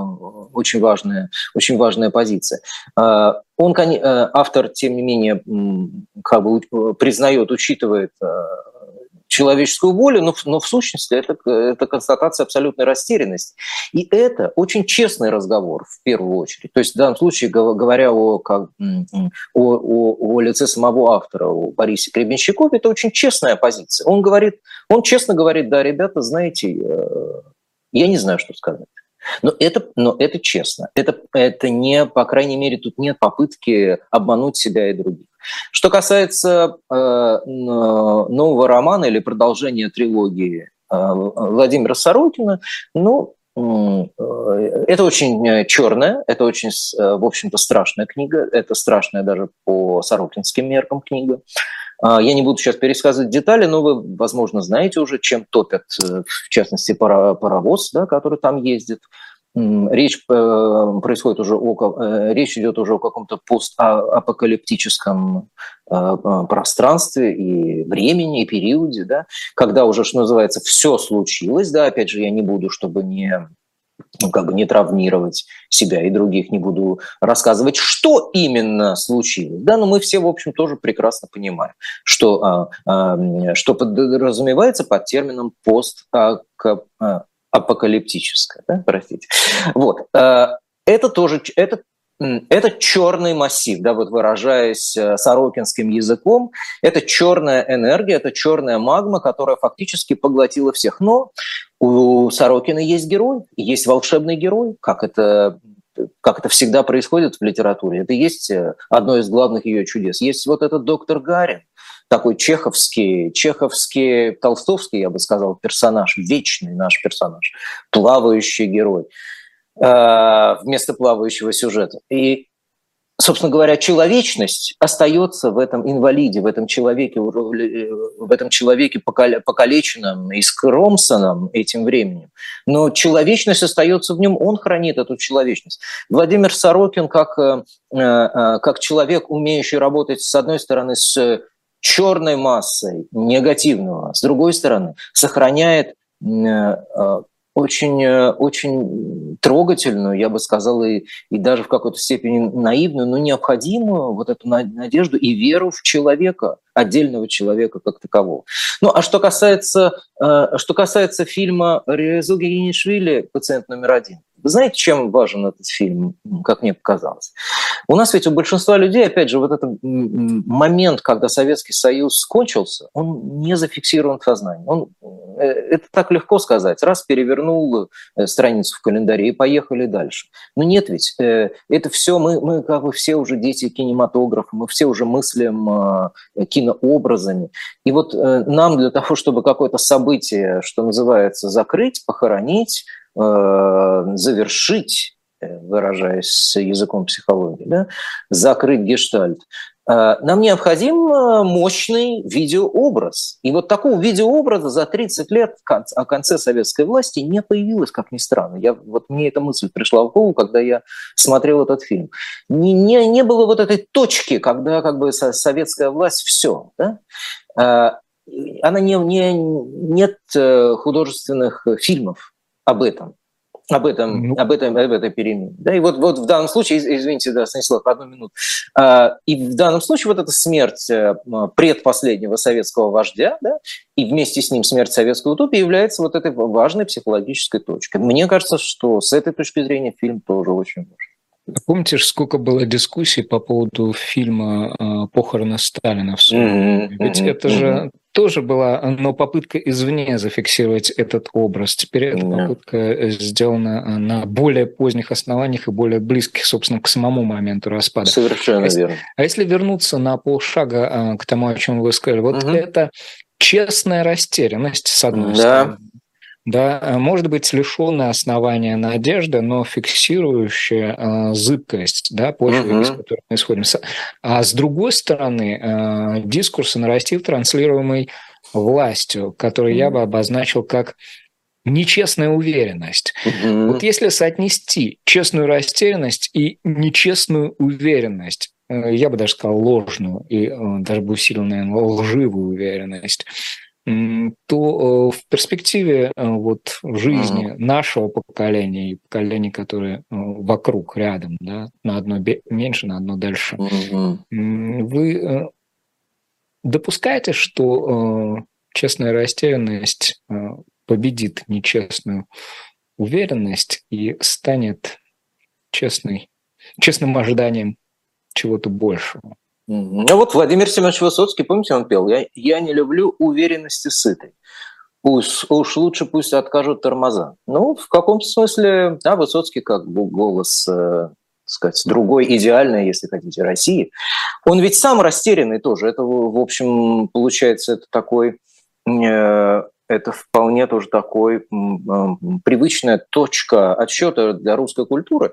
очень важная, очень важная позиция. А, он, э, автор, тем не менее, как бы признает, учитывает э, человеческую волю, но, но в сущности это, это констатация абсолютной растерянности. И это очень честный разговор в первую очередь. То есть в данном случае, говоря о, как, о, о, о лице самого автора, о Борисе Гребенщикове, это очень честная позиция. Он говорит, он честно говорит, да, ребята, знаете, э, я не знаю, что сказать. Но это, но это честно. Это, это не, по крайней мере, тут нет попытки обмануть себя и других. Что касается э, нового романа или продолжения трилогии э, Владимира Сорокина, ну, э, это очень черная, это очень, в общем-то, страшная книга. Это страшная даже по сорокинским меркам книга. А, я не буду сейчас пересказывать детали, но вы, возможно, знаете уже, чем топят, в частности, паровоз, да, который там ездит. Речь э, происходит уже о, э, речь идет уже о каком-то постапокалиптическом э, пространстве и времени, и периоде, да, когда уже, что называется, все случилось, да, опять же, я не буду, чтобы не ну, как бы не травмировать себя и других, не буду рассказывать, что именно случилось. Да, но мы все, в общем, тоже прекрасно понимаем, что, а, а, что подразумевается под термином пост апокалиптическое, да, простите. Вот. Э, это тоже, это это черный массив, да, вот выражаясь э, сорокинским языком, это черная энергия, это черная магма, которая фактически поглотила всех. Но у Сорокина есть герой, есть волшебный герой, как это как это всегда происходит в литературе. Это есть э, одно из главных ее чудес. Есть вот этот доктор Гарин, такой чеховский, чеховский, толстовский, я бы сказал, персонаж, вечный наш персонаж, плавающий герой э, вместо плавающего сюжета. И, собственно говоря, человечность остается в этом инвалиде, в этом человеке, в этом человеке покалеченном и скромсанном этим временем. Но человечность остается в нем, он хранит эту человечность. Владимир Сорокин, как, э, э, как человек, умеющий работать, с одной стороны, с черной массой негативного, с другой стороны, сохраняет э, э, очень, э, очень трогательную, я бы сказал, и, и даже в какой-то степени наивную, но необходимую вот эту надежду и веру в человека, отдельного человека как такового. Ну, а что касается, что касается фильма Резу Генишвили «Пациент номер один», знаете, чем важен этот фильм, как мне показалось? У нас ведь у большинства людей, опять же, вот этот момент, когда Советский Союз кончился, он не зафиксирован в сознании. Он, э, это так легко сказать. Раз перевернул э, страницу в календаре и поехали дальше. Но нет ведь. Э, это все, мы, мы как бы все уже дети кинематографа, мы все уже мыслим кинообразами. И вот нам для того, чтобы какое-то событие, что называется, закрыть, похоронить, завершить, э, выражаясь языком психологии, да, закрыть гештальт, э, нам необходим мощный видеообраз. И вот такого видеообраза за 30 лет о конце советской власти не появилось, как ни странно. Я, вот мне эта мысль пришла в голову, когда я смотрел этот фильм. Не, не, не было вот этой точки, когда как бы советская власть все. Да? Она не, не, нет художественных фильмов об этом об этом, ну. об этом, об этой перемене. Да, и вот, вот в данном случае, извините, да, Станислав, одну минуту. А, и в данном случае вот эта смерть э, предпоследнего советского вождя, да, и вместе с ним смерть советской утопии является вот этой важной психологической точкой. Мне кажется, что с этой точки зрения фильм тоже очень важен. Помните, сколько было дискуссий по поводу фильма «Похороны Сталина» в Ведь mm-hmm. это же тоже была, но попытка извне зафиксировать этот образ. Теперь эта да. попытка сделана на более поздних основаниях и более близких, собственно, к самому моменту распада. Совершенно а верно. А если вернуться на полшага к тому, о чем вы сказали, вот угу. это честная растерянность, с одной да. стороны да, э, может быть лишенная основания надежды, но фиксирующая э, зыбкость, да, почвы, uh-huh. из которой мы исходим. А с другой стороны, э, дискурс и нарратив, транслируемый властью, который uh-huh. я бы обозначил как нечестная уверенность. Uh-huh. Вот если соотнести честную растерянность и нечестную уверенность, э, я бы даже сказал ложную и э, даже бы усилил, наверное, лживую уверенность, то э, в перспективе э, вот жизни нашего поколения и поколений, которые э, вокруг, рядом, да, на одно меньше, на одно дальше, вы допускаете, что честная растерянность победит нечестную уверенность и станет честной, честным ожиданием чего-то большего? А вот Владимир Семенович Высоцкий, помните, он пел «Я, я не люблю уверенности сытой». Пусть, уж лучше пусть откажут тормоза. Ну, в каком-то смысле, да, Высоцкий как бы голос, э, сказать, другой, идеальный, если хотите, России. Он ведь сам растерянный тоже. Это, в общем, получается, это такой, э, это вполне тоже такой э, привычная точка отсчета для русской культуры.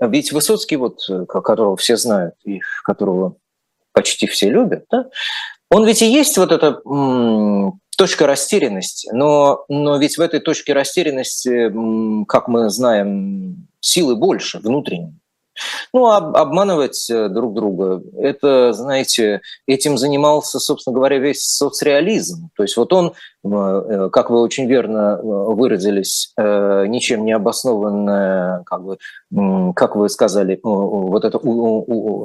Ведь Высоцкий, вот, которого все знают и которого почти все любят, да? он ведь и есть вот эта м, точка растерянности, но, но ведь в этой точке растерянности, м, как мы знаем, силы больше внутренней. Ну, об, обманывать э, друг друга, это, знаете, этим занимался, собственно говоря, весь соцреализм. То есть вот он, э, как вы очень верно э, выразились, ничем не обоснованная, как бы, как вы сказали, вот это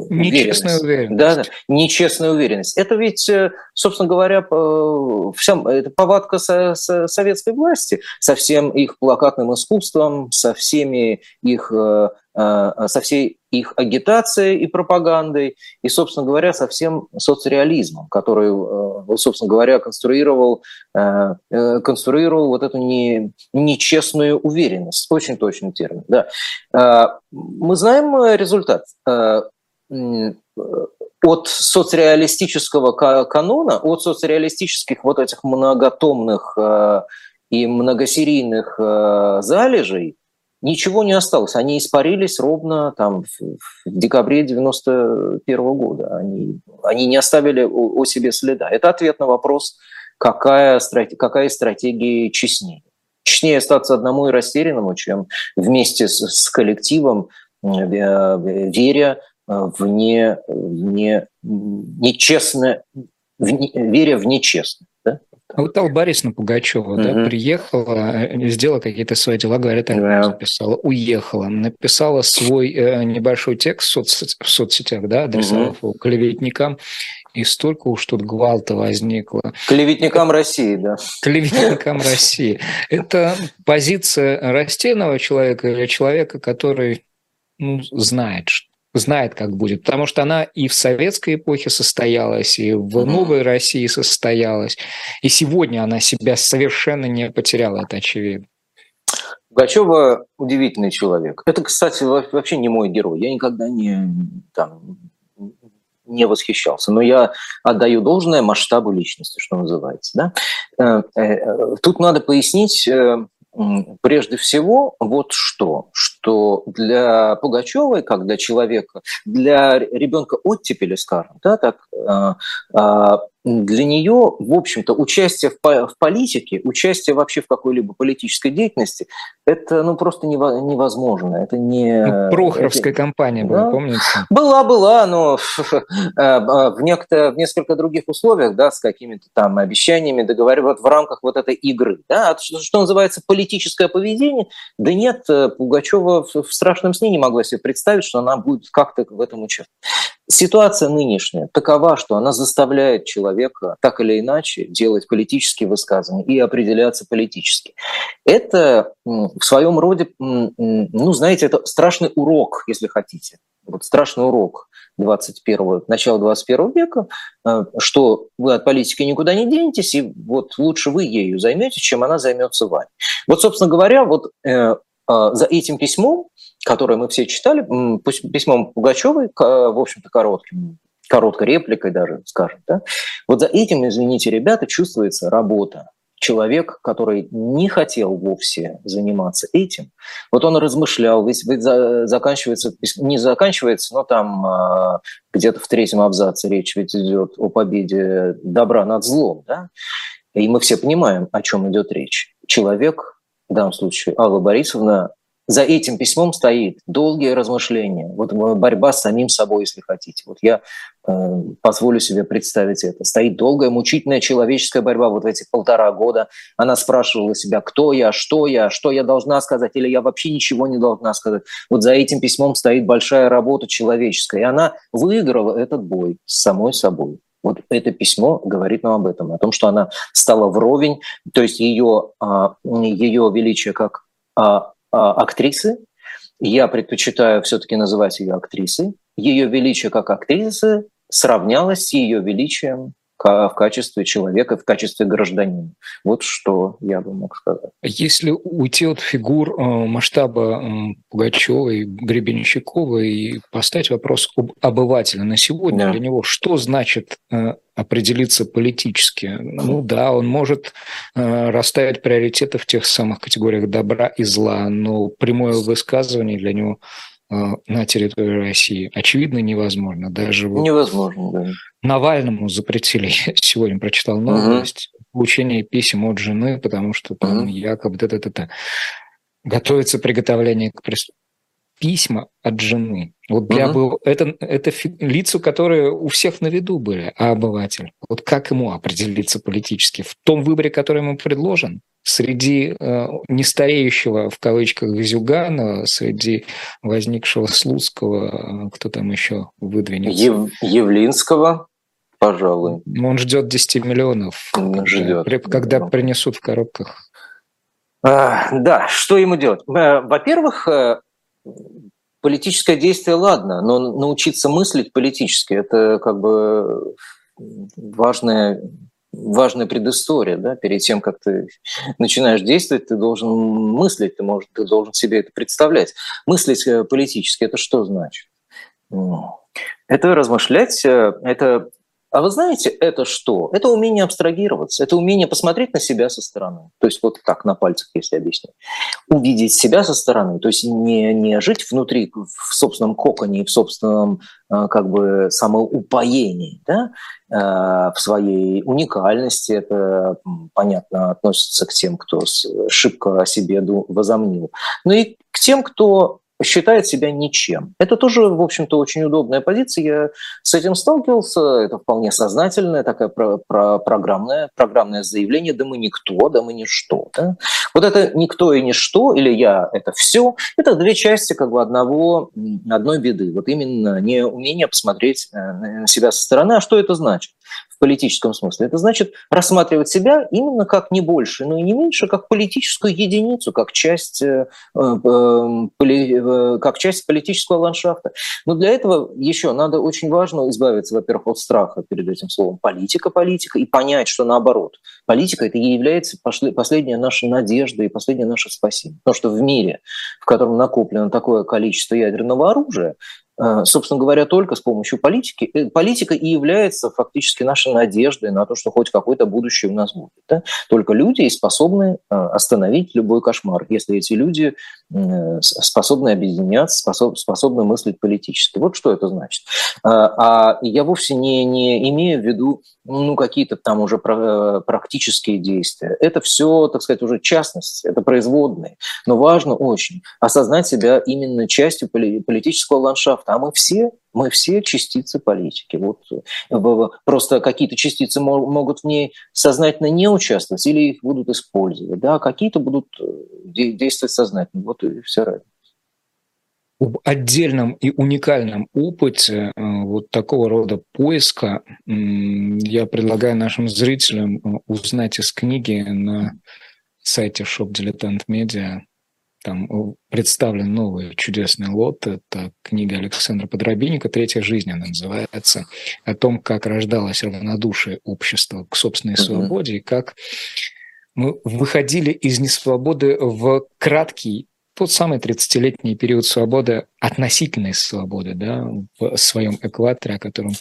Нечестная уверенность. Да, да, нечестная уверенность. Это ведь, собственно говоря, вся, это повадка со, со советской власти со всем их плакатным искусством, со всеми их Э, со всей их агитацией и пропагандой, и, собственно говоря, со всем соцреализмом, который, э, собственно говоря, конструировал, э, конструировал вот эту не, нечестную уверенность. Очень точный термин. Да. Мы знаем результат. От соцреалистического канона, от соцреалистических вот этих многотомных и многосерийных залежей ничего не осталось. Они испарились ровно там, в декабре 91 года. Они, они не оставили о, о себе следа. Это ответ на вопрос, какая, какая из стратегий честнее. Честнее остаться одному и растерянному, чем вместе с, с коллективом, э, веря в, не, в не, нечестное, в веря в нечестное. А вот Алла Борисовна Пугачева, угу. да, приехала, э, сделала какие-то свои дела, говорят, так да. написала, уехала, написала свой э, небольшой текст в, соц, в соцсетях, да, адресовав угу. его клеветникам, и столько уж тут гвалта возникло. Клеветникам России, да. Клеветникам России. Это позиция растительного человека или человека, который ну, знает, что знает, как будет, потому что она и в советской эпохе состоялась, и в новой России состоялась, и сегодня она себя совершенно не потеряла, это очевидно. Пугачева удивительный человек. Это, кстати, вообще не мой герой. Я никогда не, там, не восхищался. Но я отдаю должное масштабу личности, что называется. Да? Э, э, тут надо пояснить э, прежде всего вот что, что для Пугачевой, как для человека, для ребенка оттепели, скажем, да, так, а, а, для нее, в общем-то, участие в, политике, участие вообще в какой-либо политической деятельности, это ну, просто невозможно. Это не... Ну, Прохоровская это... кампания была, да? помните? Была, была, но <laughs> в, некто, в несколько других условиях, да, с какими-то там обещаниями, договаривать в рамках вот этой игры. Да? А что, что называется политическое поведение, да нет, э, Пугачева в страшном сне не могла себе представить, что она будет как-то в этом участвовать. Ситуация нынешняя такова, что она заставляет человека так или иначе делать политические высказывания и определяться политически. Это в своем роде, ну, знаете, это страшный урок, если хотите. Вот страшный урок 21 начала 21 века, э, что вы от политики никуда не денетесь, и вот лучше вы ею займетесь, чем она займется вами. Вот, собственно говоря, вот э, за этим письмом, которое мы все читали, письмом Пугачевой, в общем-то, коротким, короткой репликой даже, скажем, да, вот за этим, извините, ребята, чувствуется работа человек, который не хотел вовсе заниматься этим, вот он размышлял, ведь, ведь заканчивается, не заканчивается, но там а, где-то в третьем абзаце речь ведь идет о победе добра над злом, да? И мы все понимаем, о чем идет речь. Человек, в данном случае Алла Борисовна, за этим письмом стоит долгие размышления, вот борьба с самим собой, если хотите. Вот я э, позволю себе представить это. Стоит долгая, мучительная человеческая борьба вот эти полтора года. Она спрашивала себя, кто я, что я, что я должна сказать, или я вообще ничего не должна сказать. Вот за этим письмом стоит большая работа человеческая. И она выиграла этот бой с самой собой. Вот это письмо говорит нам об этом, о том, что она стала вровень, то есть ее, а, ее величие как а, актрисы. Я предпочитаю все-таки называть ее актрисой. Ее величие как актрисы сравнялось с ее величием в качестве человека, в качестве гражданина. Вот что я бы мог сказать. Если уйти от фигур э, масштаба э, Пугачевой, Гребенщикова и поставить вопрос об обывателя на сегодня, да. для него что значит э, определиться политически? Ну да, он может расставить приоритеты в тех самых категориях добра и зла, но прямое высказывание для него на территории России очевидно невозможно. Даже невозможно, да. Навальному запретили, <laughs> сегодня прочитал новость, uh-huh. получение писем от жены, потому что там uh-huh. якобы это-это-это. Готовится приготовление к преступлению. Письма от жены. Вот для uh-huh. бы это, это лица, которые у всех на виду были, а обыватель. Вот как ему определиться политически? В том выборе, который ему предложен? Среди э, нестареющего, в кавычках, Зюганова, среди возникшего Слуцкого, э, кто там еще выдвинется? Ев, Явлинского пожалуй. Он ждет 10 миллионов, Он ждет. когда принесут в коробках. А, да, что ему делать? Э, во-первых, э, политическое действие, ладно, но научиться мыслить политически – это как бы важная, важная предыстория. Да? Перед тем, как ты начинаешь действовать, ты должен мыслить, ты, можешь, ты должен себе это представлять. Мыслить э, политически – это что значит? Это размышлять, это а вы знаете, это что? Это умение абстрагироваться, это умение посмотреть на себя со стороны. То есть вот так, на пальцах, если объяснить. Увидеть себя со стороны, то есть не, не жить внутри, в собственном коконе, в собственном а, как бы самоупоении, да? А, в своей уникальности. Это, понятно, относится к тем, кто шибко о себе возомнил. Но и к тем, кто считает себя ничем. Это тоже, в общем-то, очень удобная позиция. Я с этим сталкивался. Это вполне сознательное такое про про программное, программное заявление. Да мы никто, да мы ничто. Да? Вот это никто и ничто, или я – это все, это две части как бы одного, одной беды. Вот именно не умение посмотреть э, на себя со стороны. А что это значит? Политическом смысле. Это значит рассматривать себя именно как не больше, но и не меньше, как политическую единицу, как часть, э, э, как часть политического ландшафта. Но для этого еще надо очень важно избавиться, во-первых, от страха перед этим словом политика, политика, и понять, что наоборот, политика это и является последняя наша надежда и последняя наша спасение. Потому что в мире, в котором накоплено такое количество ядерного оружия, Э, собственно говоря, только с помощью политики. Э, политика и является фактически нашей надеждой на то, что хоть какое-то будущее у нас будет. Да? Только люди и способны э, остановить любой кошмар, если эти люди способны объединяться, способны мыслить политически. Вот что это значит. А я вовсе не, не имею в виду ну, какие-то там уже практические действия. Это все, так сказать, уже частность, это производные. Но важно очень осознать себя именно частью политического ландшафта, а мы все, мы все частицы политики. Вот э, просто какие-то частицы могут в ней сознательно не участвовать или их будут использовать, да, а какие-то будут э, действовать сознательно. Вот и все разница об отдельном и уникальном опыте э, вот такого рода поиска я предлагаю нашим зрителям узнать из книги на сайте Shop Dilettant Media Там представлен новый чудесный лот. Это книга Александра Подробинника «Третья жизнь» она называется. О том, как рождалось равнодушие общества к собственной свободе и как мы выходили из несвободы в краткий тот самый 30-летний период свободы, относительной свободы, да, в своем экваторе, о котором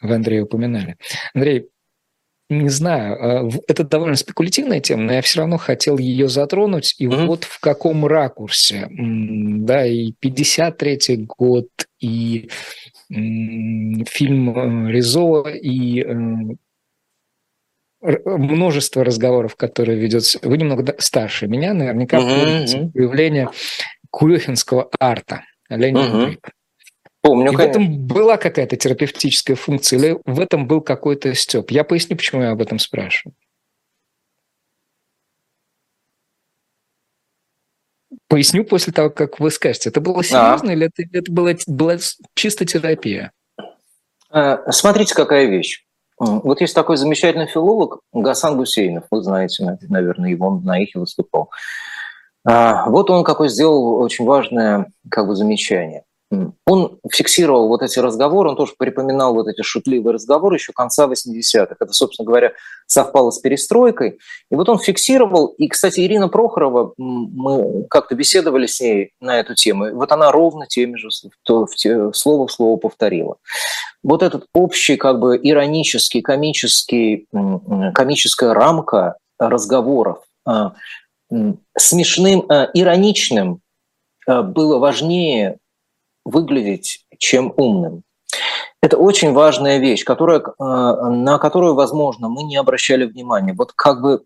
вы, Андрей, упоминали. Андрей, не знаю, а, это довольно спекулятивная тема, но я все равно хотел ее затронуть. И mm-hmm. вот в каком ракурсе, да, и 53-й год, и фильм э, Ризо, и э, множество разговоров, которые ведется. Вы немного старше меня, наверняка mm-hmm. появление Курехинского арта. Ленин mm-hmm. Помню, и конечно. в этом была какая-то терапевтическая функция, или в этом был какой-то степ? Я поясню, почему я об этом спрашиваю. Поясню после того, как вы скажете. Это было серьезно а. или это, это была, была чисто терапия? Э, смотрите, какая вещь. Вот есть такой замечательный филолог Гасан Гусейнов, вы знаете, наверное, его он на их выступал. А, вот он какой сделал очень важное как бы, замечание. Он фиксировал вот эти разговоры, он тоже припоминал вот эти шутливые разговоры еще конца 80-х. Это, собственно говоря, совпало с перестройкой. И вот он фиксировал, и, кстати, Ирина Прохорова, мы как-то беседовали с ней на эту тему, и вот она ровно теми же слово в слово повторила. Вот этот общий, как бы иронический, комический, комическая рамка разговоров, а, смешным, а, ироничным а, было важнее выглядеть, чем умным. Это очень важная вещь, которая, э, на которую, возможно, мы не обращали внимания. Вот как бы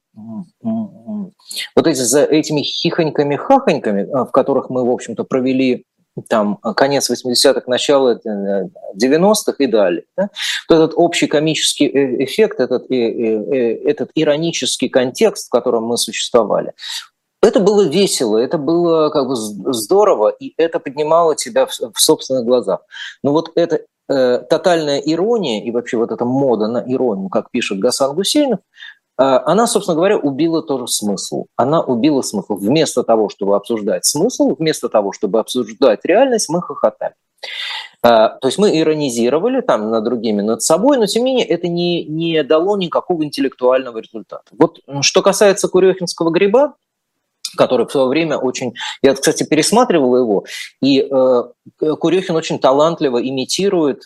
вот эти, за этими хихоньками-хахоньками, э, в которых мы, в общем-то, провели там конец 80-х, начало 90-х э, и далее. Да? Вот этот общий комический эффект, этот, этот иронический контекст, в котором мы существовали, это было весело, это было как бы здорово, и это поднимало тебя в, в собственных глазах. Но вот эта э, тотальная ирония и вообще вот эта мода на иронию, как пишет Гасан Гусейнов, э, она, собственно говоря, убила тоже смысл. Она убила смысл. Вместо того, чтобы обсуждать смысл, вместо того, чтобы обсуждать реальность, мы хохотали. Uh, то есть мы иронизировали там над другими, над собой, но тем не менее это не, не дало никакого интеллектуального результата. Вот что касается Курехинского гриба, который в свое время очень... Я, кстати, пересматривал его, и э, Курехин очень талантливо имитирует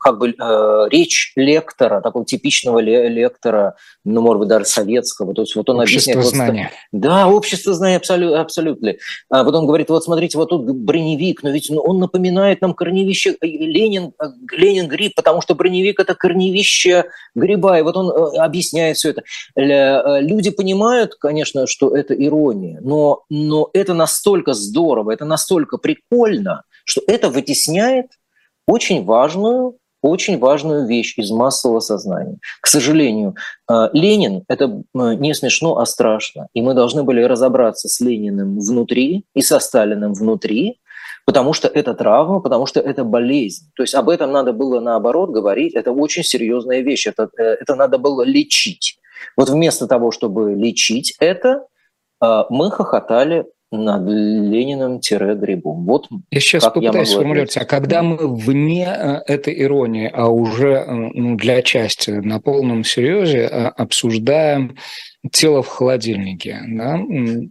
как бы э, речь лектора, такого типичного лектора, ну, может быть, даже советского. То есть вот он общество объясняет... знания. Вот, да, общество знания абсолютно. абсолютно. А вот он говорит, вот смотрите, вот тут броневик, но ведь он напоминает нам корневище э, Ленин, э, Ленин гриб, потому что броневик – это корневище гриба. И вот он э, объясняет все это. Люди понимают, конечно, что это ирония, но, но это настолько здорово, это настолько прикольно, что это вытесняет очень важную очень важную вещь из массового сознания. К сожалению, э, Ленин – это э, не смешно, а страшно. И мы должны были разобраться с Лениным внутри и со Сталиным внутри, потому что это травма, потому что это болезнь. То есть об этом надо было, наоборот, говорить. Это очень серьезная вещь. Это, э, это надо было лечить. Вот вместо того, чтобы лечить это, мы хохотали над Лениным-грибом. Вот я сейчас попытаюсь сформулировать, а когда мы вне э, этой иронии, а уже э, ну, для части на полном серьезе э, обсуждаем тело в холодильнике, да,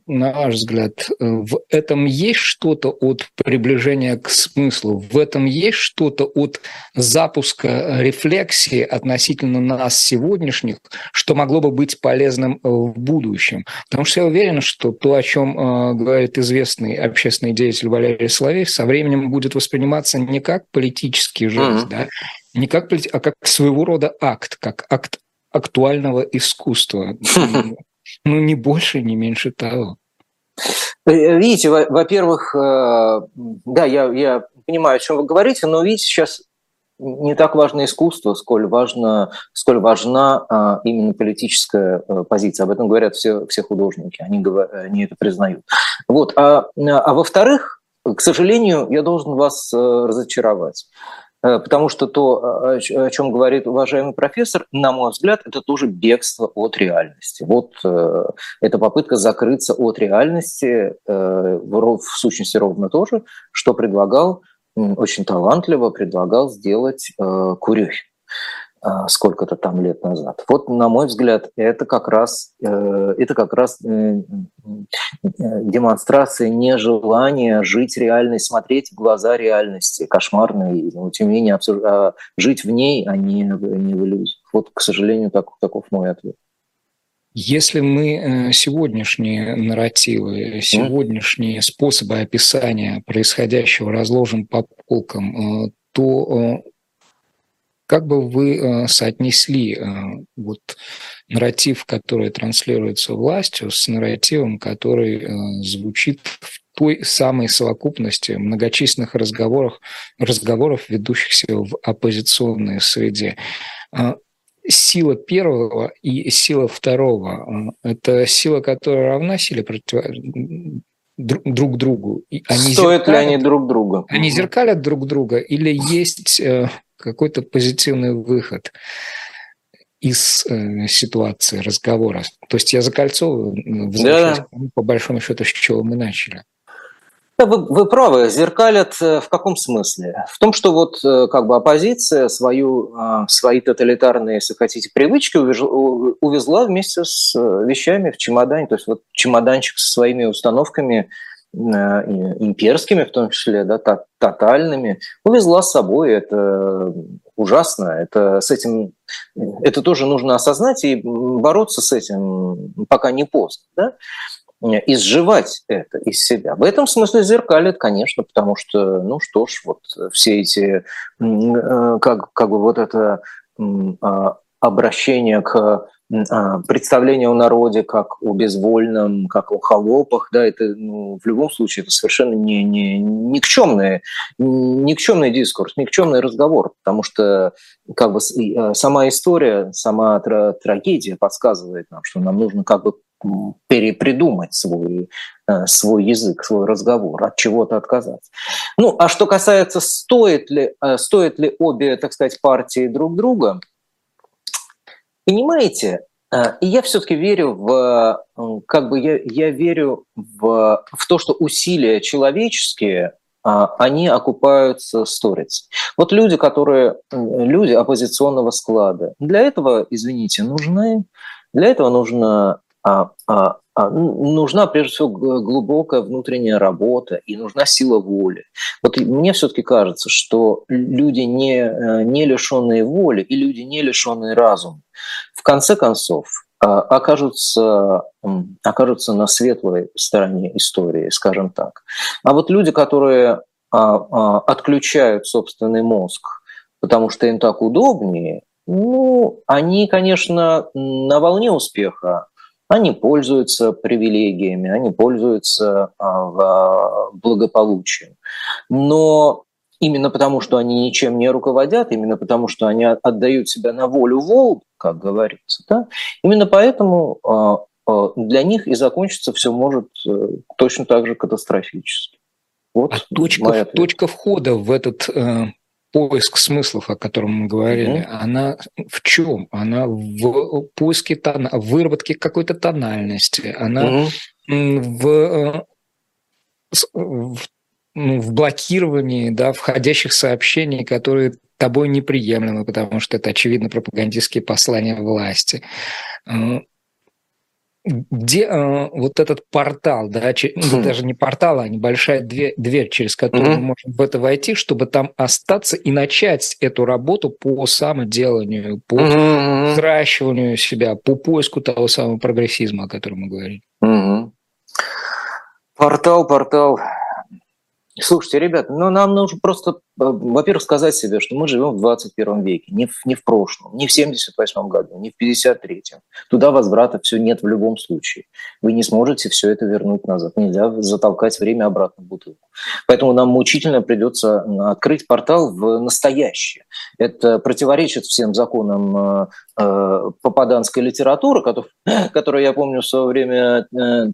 на ваш взгляд, в этом есть что-то от приближения к смыслу, в этом есть что-то от запуска рефлексии относительно нас сегодняшних, что могло бы быть полезным в будущем? Потому что я уверен, что то, о чем э, говорит известный общественный деятель Валерий Соловей, со временем будет восприниматься не как политический жест, mm-hmm. да, не как, а как своего рода акт, как акт актуального искусства. <laughs> Ну, не больше, не меньше того. Э, видите, во-первых, э, да, я, я понимаю, о чем вы говорите, но видите, сейчас не так важно искусство, сколь, важно, сколь важна а, именно политическая а, позиция. Об этом говорят все, все художники, они, они это признают. Вот. А, а во-вторых, к сожалению, я должен вас разочаровать. Потому что то, о чем говорит уважаемый профессор, на мой взгляд, это тоже бегство от реальности. Вот это попытка закрыться от реальности, в сущности ровно то же, что предлагал, очень талантливо предлагал сделать Курехин. А, сколько-то там лет назад. Вот, на мой взгляд, это как раз, э, это как раз э, демонстрация нежелания жить реальной, смотреть в глаза реальности, кошмарной, но тем не менее обсуж... А, жить в ней, а не, не в иллюзиях. Вот, к сожалению, так, таков мой ответ. Если мы э, сегодняшние нарративы, сегодняшние способы описания происходящего разложим по полкам, то как бы вы э, соотнесли э, вот нарратив, который транслируется властью, с нарративом, который э, звучит в той самой совокупности многочисленных разговоров, разговоров, ведущихся в оппозиционной среде? Сила первого и сила второго – это сила, которая равна силе против друг другу. Они Стоят ли они друг друга? Они зеркалят друг друга или есть какой-то позитивный выход из э, ситуации разговора. То есть я закольцовываю, да. по большому счету, с чего мы начали. Да, вы, вы правы, зеркалят э, в каком смысле? В том, что вот э, как бы оппозиция свою, свои тоталитарные, если хотите, привычки увезла, вместе с э, вещами в чемодане. То есть вот чемоданчик со своими установками имперскими, в том числе, да, тотальными, увезла с собой. Это ужасно. Это с этим, это тоже нужно осознать и бороться с этим, пока не поздно, да? изживать это из себя. В этом смысле зеркалит, конечно, потому что, ну что ж, вот все эти, э, как, как бы вот это а, обращение к представление о народе как о безвольном, как о холопах, да, это ну, в любом случае это совершенно не, не, никчемный, никчемный дискурс, никчемный разговор, потому что как бы а, сама история, сама трагедия подсказывает нам, что нам нужно как бы перепридумать свой, а, свой язык, свой разговор, от чего-то отказаться. Ну, а что касается, стоит ли, стоит ли обе, так сказать, партии друг друга – Понимаете, э, и я все-таки верю в, как бы я, я верю в, в то, что усилия человеческие, а, они окупаются сторицей. Вот люди, которые, люди оппозиционного склада, для этого, извините, нужны, для этого нужно а, а, а, нужна прежде всего глубокая внутренняя работа и нужна сила воли. Вот мне все-таки кажется, что люди, не, э, не лишенные воли и люди, не лишенные разума, в конце концов а, окажутся, окажутся на светлой стороне истории, скажем так. А вот люди, которые отключают собственный мозг, потому что им так удобнее, ну, они, конечно, на волне успеха, они пользуются привилегиями, они пользуются а, благополучием. Но именно потому, что они ничем не руководят, именно потому, что они отдают себя на волю волн, как говорится, да, именно поэтому а, а, для них и закончится все может э, точно так же катастрофически. Вот а точка, точка входа в этот э, поиск смыслов, о котором мы говорили, mm-hmm. она в чем? Она в поиске тона, в выработке какой-то тональности, она mm-hmm. в, э, в, ну, в блокировании да, входящих сообщений, которые тобой неприемлемы, потому что это, очевидно, пропагандистские послания власти. Где э, вот этот портал, да, че, mm даже не портал, а небольшая дверь, дверь через которую mm-hmm. мы можем в это войти, чтобы там остаться и начать эту работу по самоделанию, по mm-hmm. взращиванию себя, по поиску того самого прогрессизма, о котором мы говорим. Mm-hmm. Портал, портал. Слушайте, ребят, ну нам нужно просто, во-первых, сказать себе, что мы живем в 21 веке, не в, не в прошлом, не в 78 году, не в 53-м. Туда возврата все нет в любом случае. Вы не сможете все это вернуть назад. Нельзя затолкать время обратно в бутылку. Поэтому нам мучительно придется открыть портал в настоящее. Это противоречит всем законам э, э, попаданской литературы, которую <coughs> я помню в свое время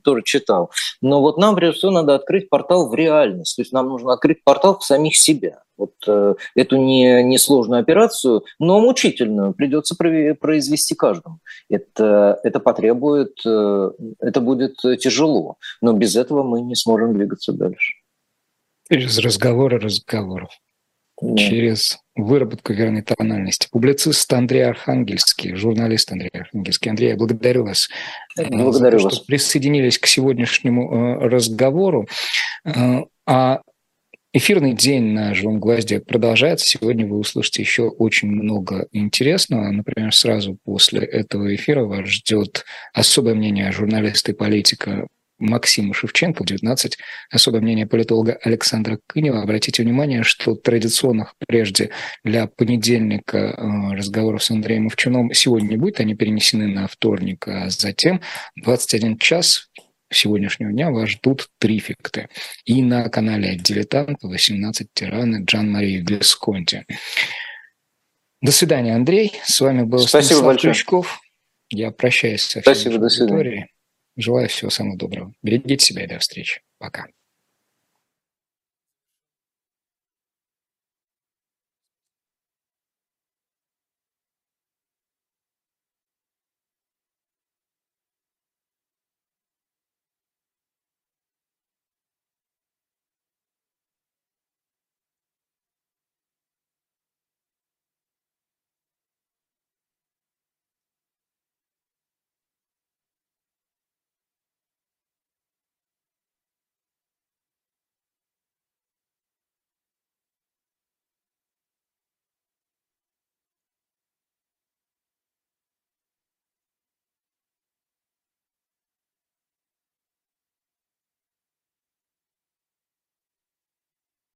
тоже читал. Но вот нам, прежде всего, надо открыть портал в реальность. То есть нам нужно открыть портал в самих себя. Вот э, эту не, несложную операцию, но мучительную, придется произвести каждому. Это, это потребует, э, это будет тяжело, но без этого мы не сможем двигаться дальше. Через разговоры разговоров. Да. Через выработку верной тональности. Публицист Андрей Архангельский, журналист Андрей Архангельский. Андрей, я благодарю вас э, благодарю за то, вас. что присоединились к сегодняшнему э, разговору. А Эфирный день на «Живом гвозде» продолжается. Сегодня вы услышите еще очень много интересного. Например, сразу после этого эфира вас ждет особое мнение журналиста и политика Максима Шевченко в 19. Особое мнение политолога Александра Кынева. Обратите внимание, что традиционных прежде для понедельника э, разговоров с Андреем Овчуном сегодня не будет. Они перенесены на вторник, а затем 21 час сегодняшнего дня вас ждут трификты. И на канале «Дилетант» 18 тираны Джан-Марии Висконти. До свидания, Андрей. С вами был Спасибо Станислав большое. Крючков. Я прощаюсь со всей Спасибо, до свидания. Желаю всего самого доброго. Берегите себя и до встречи. Пока.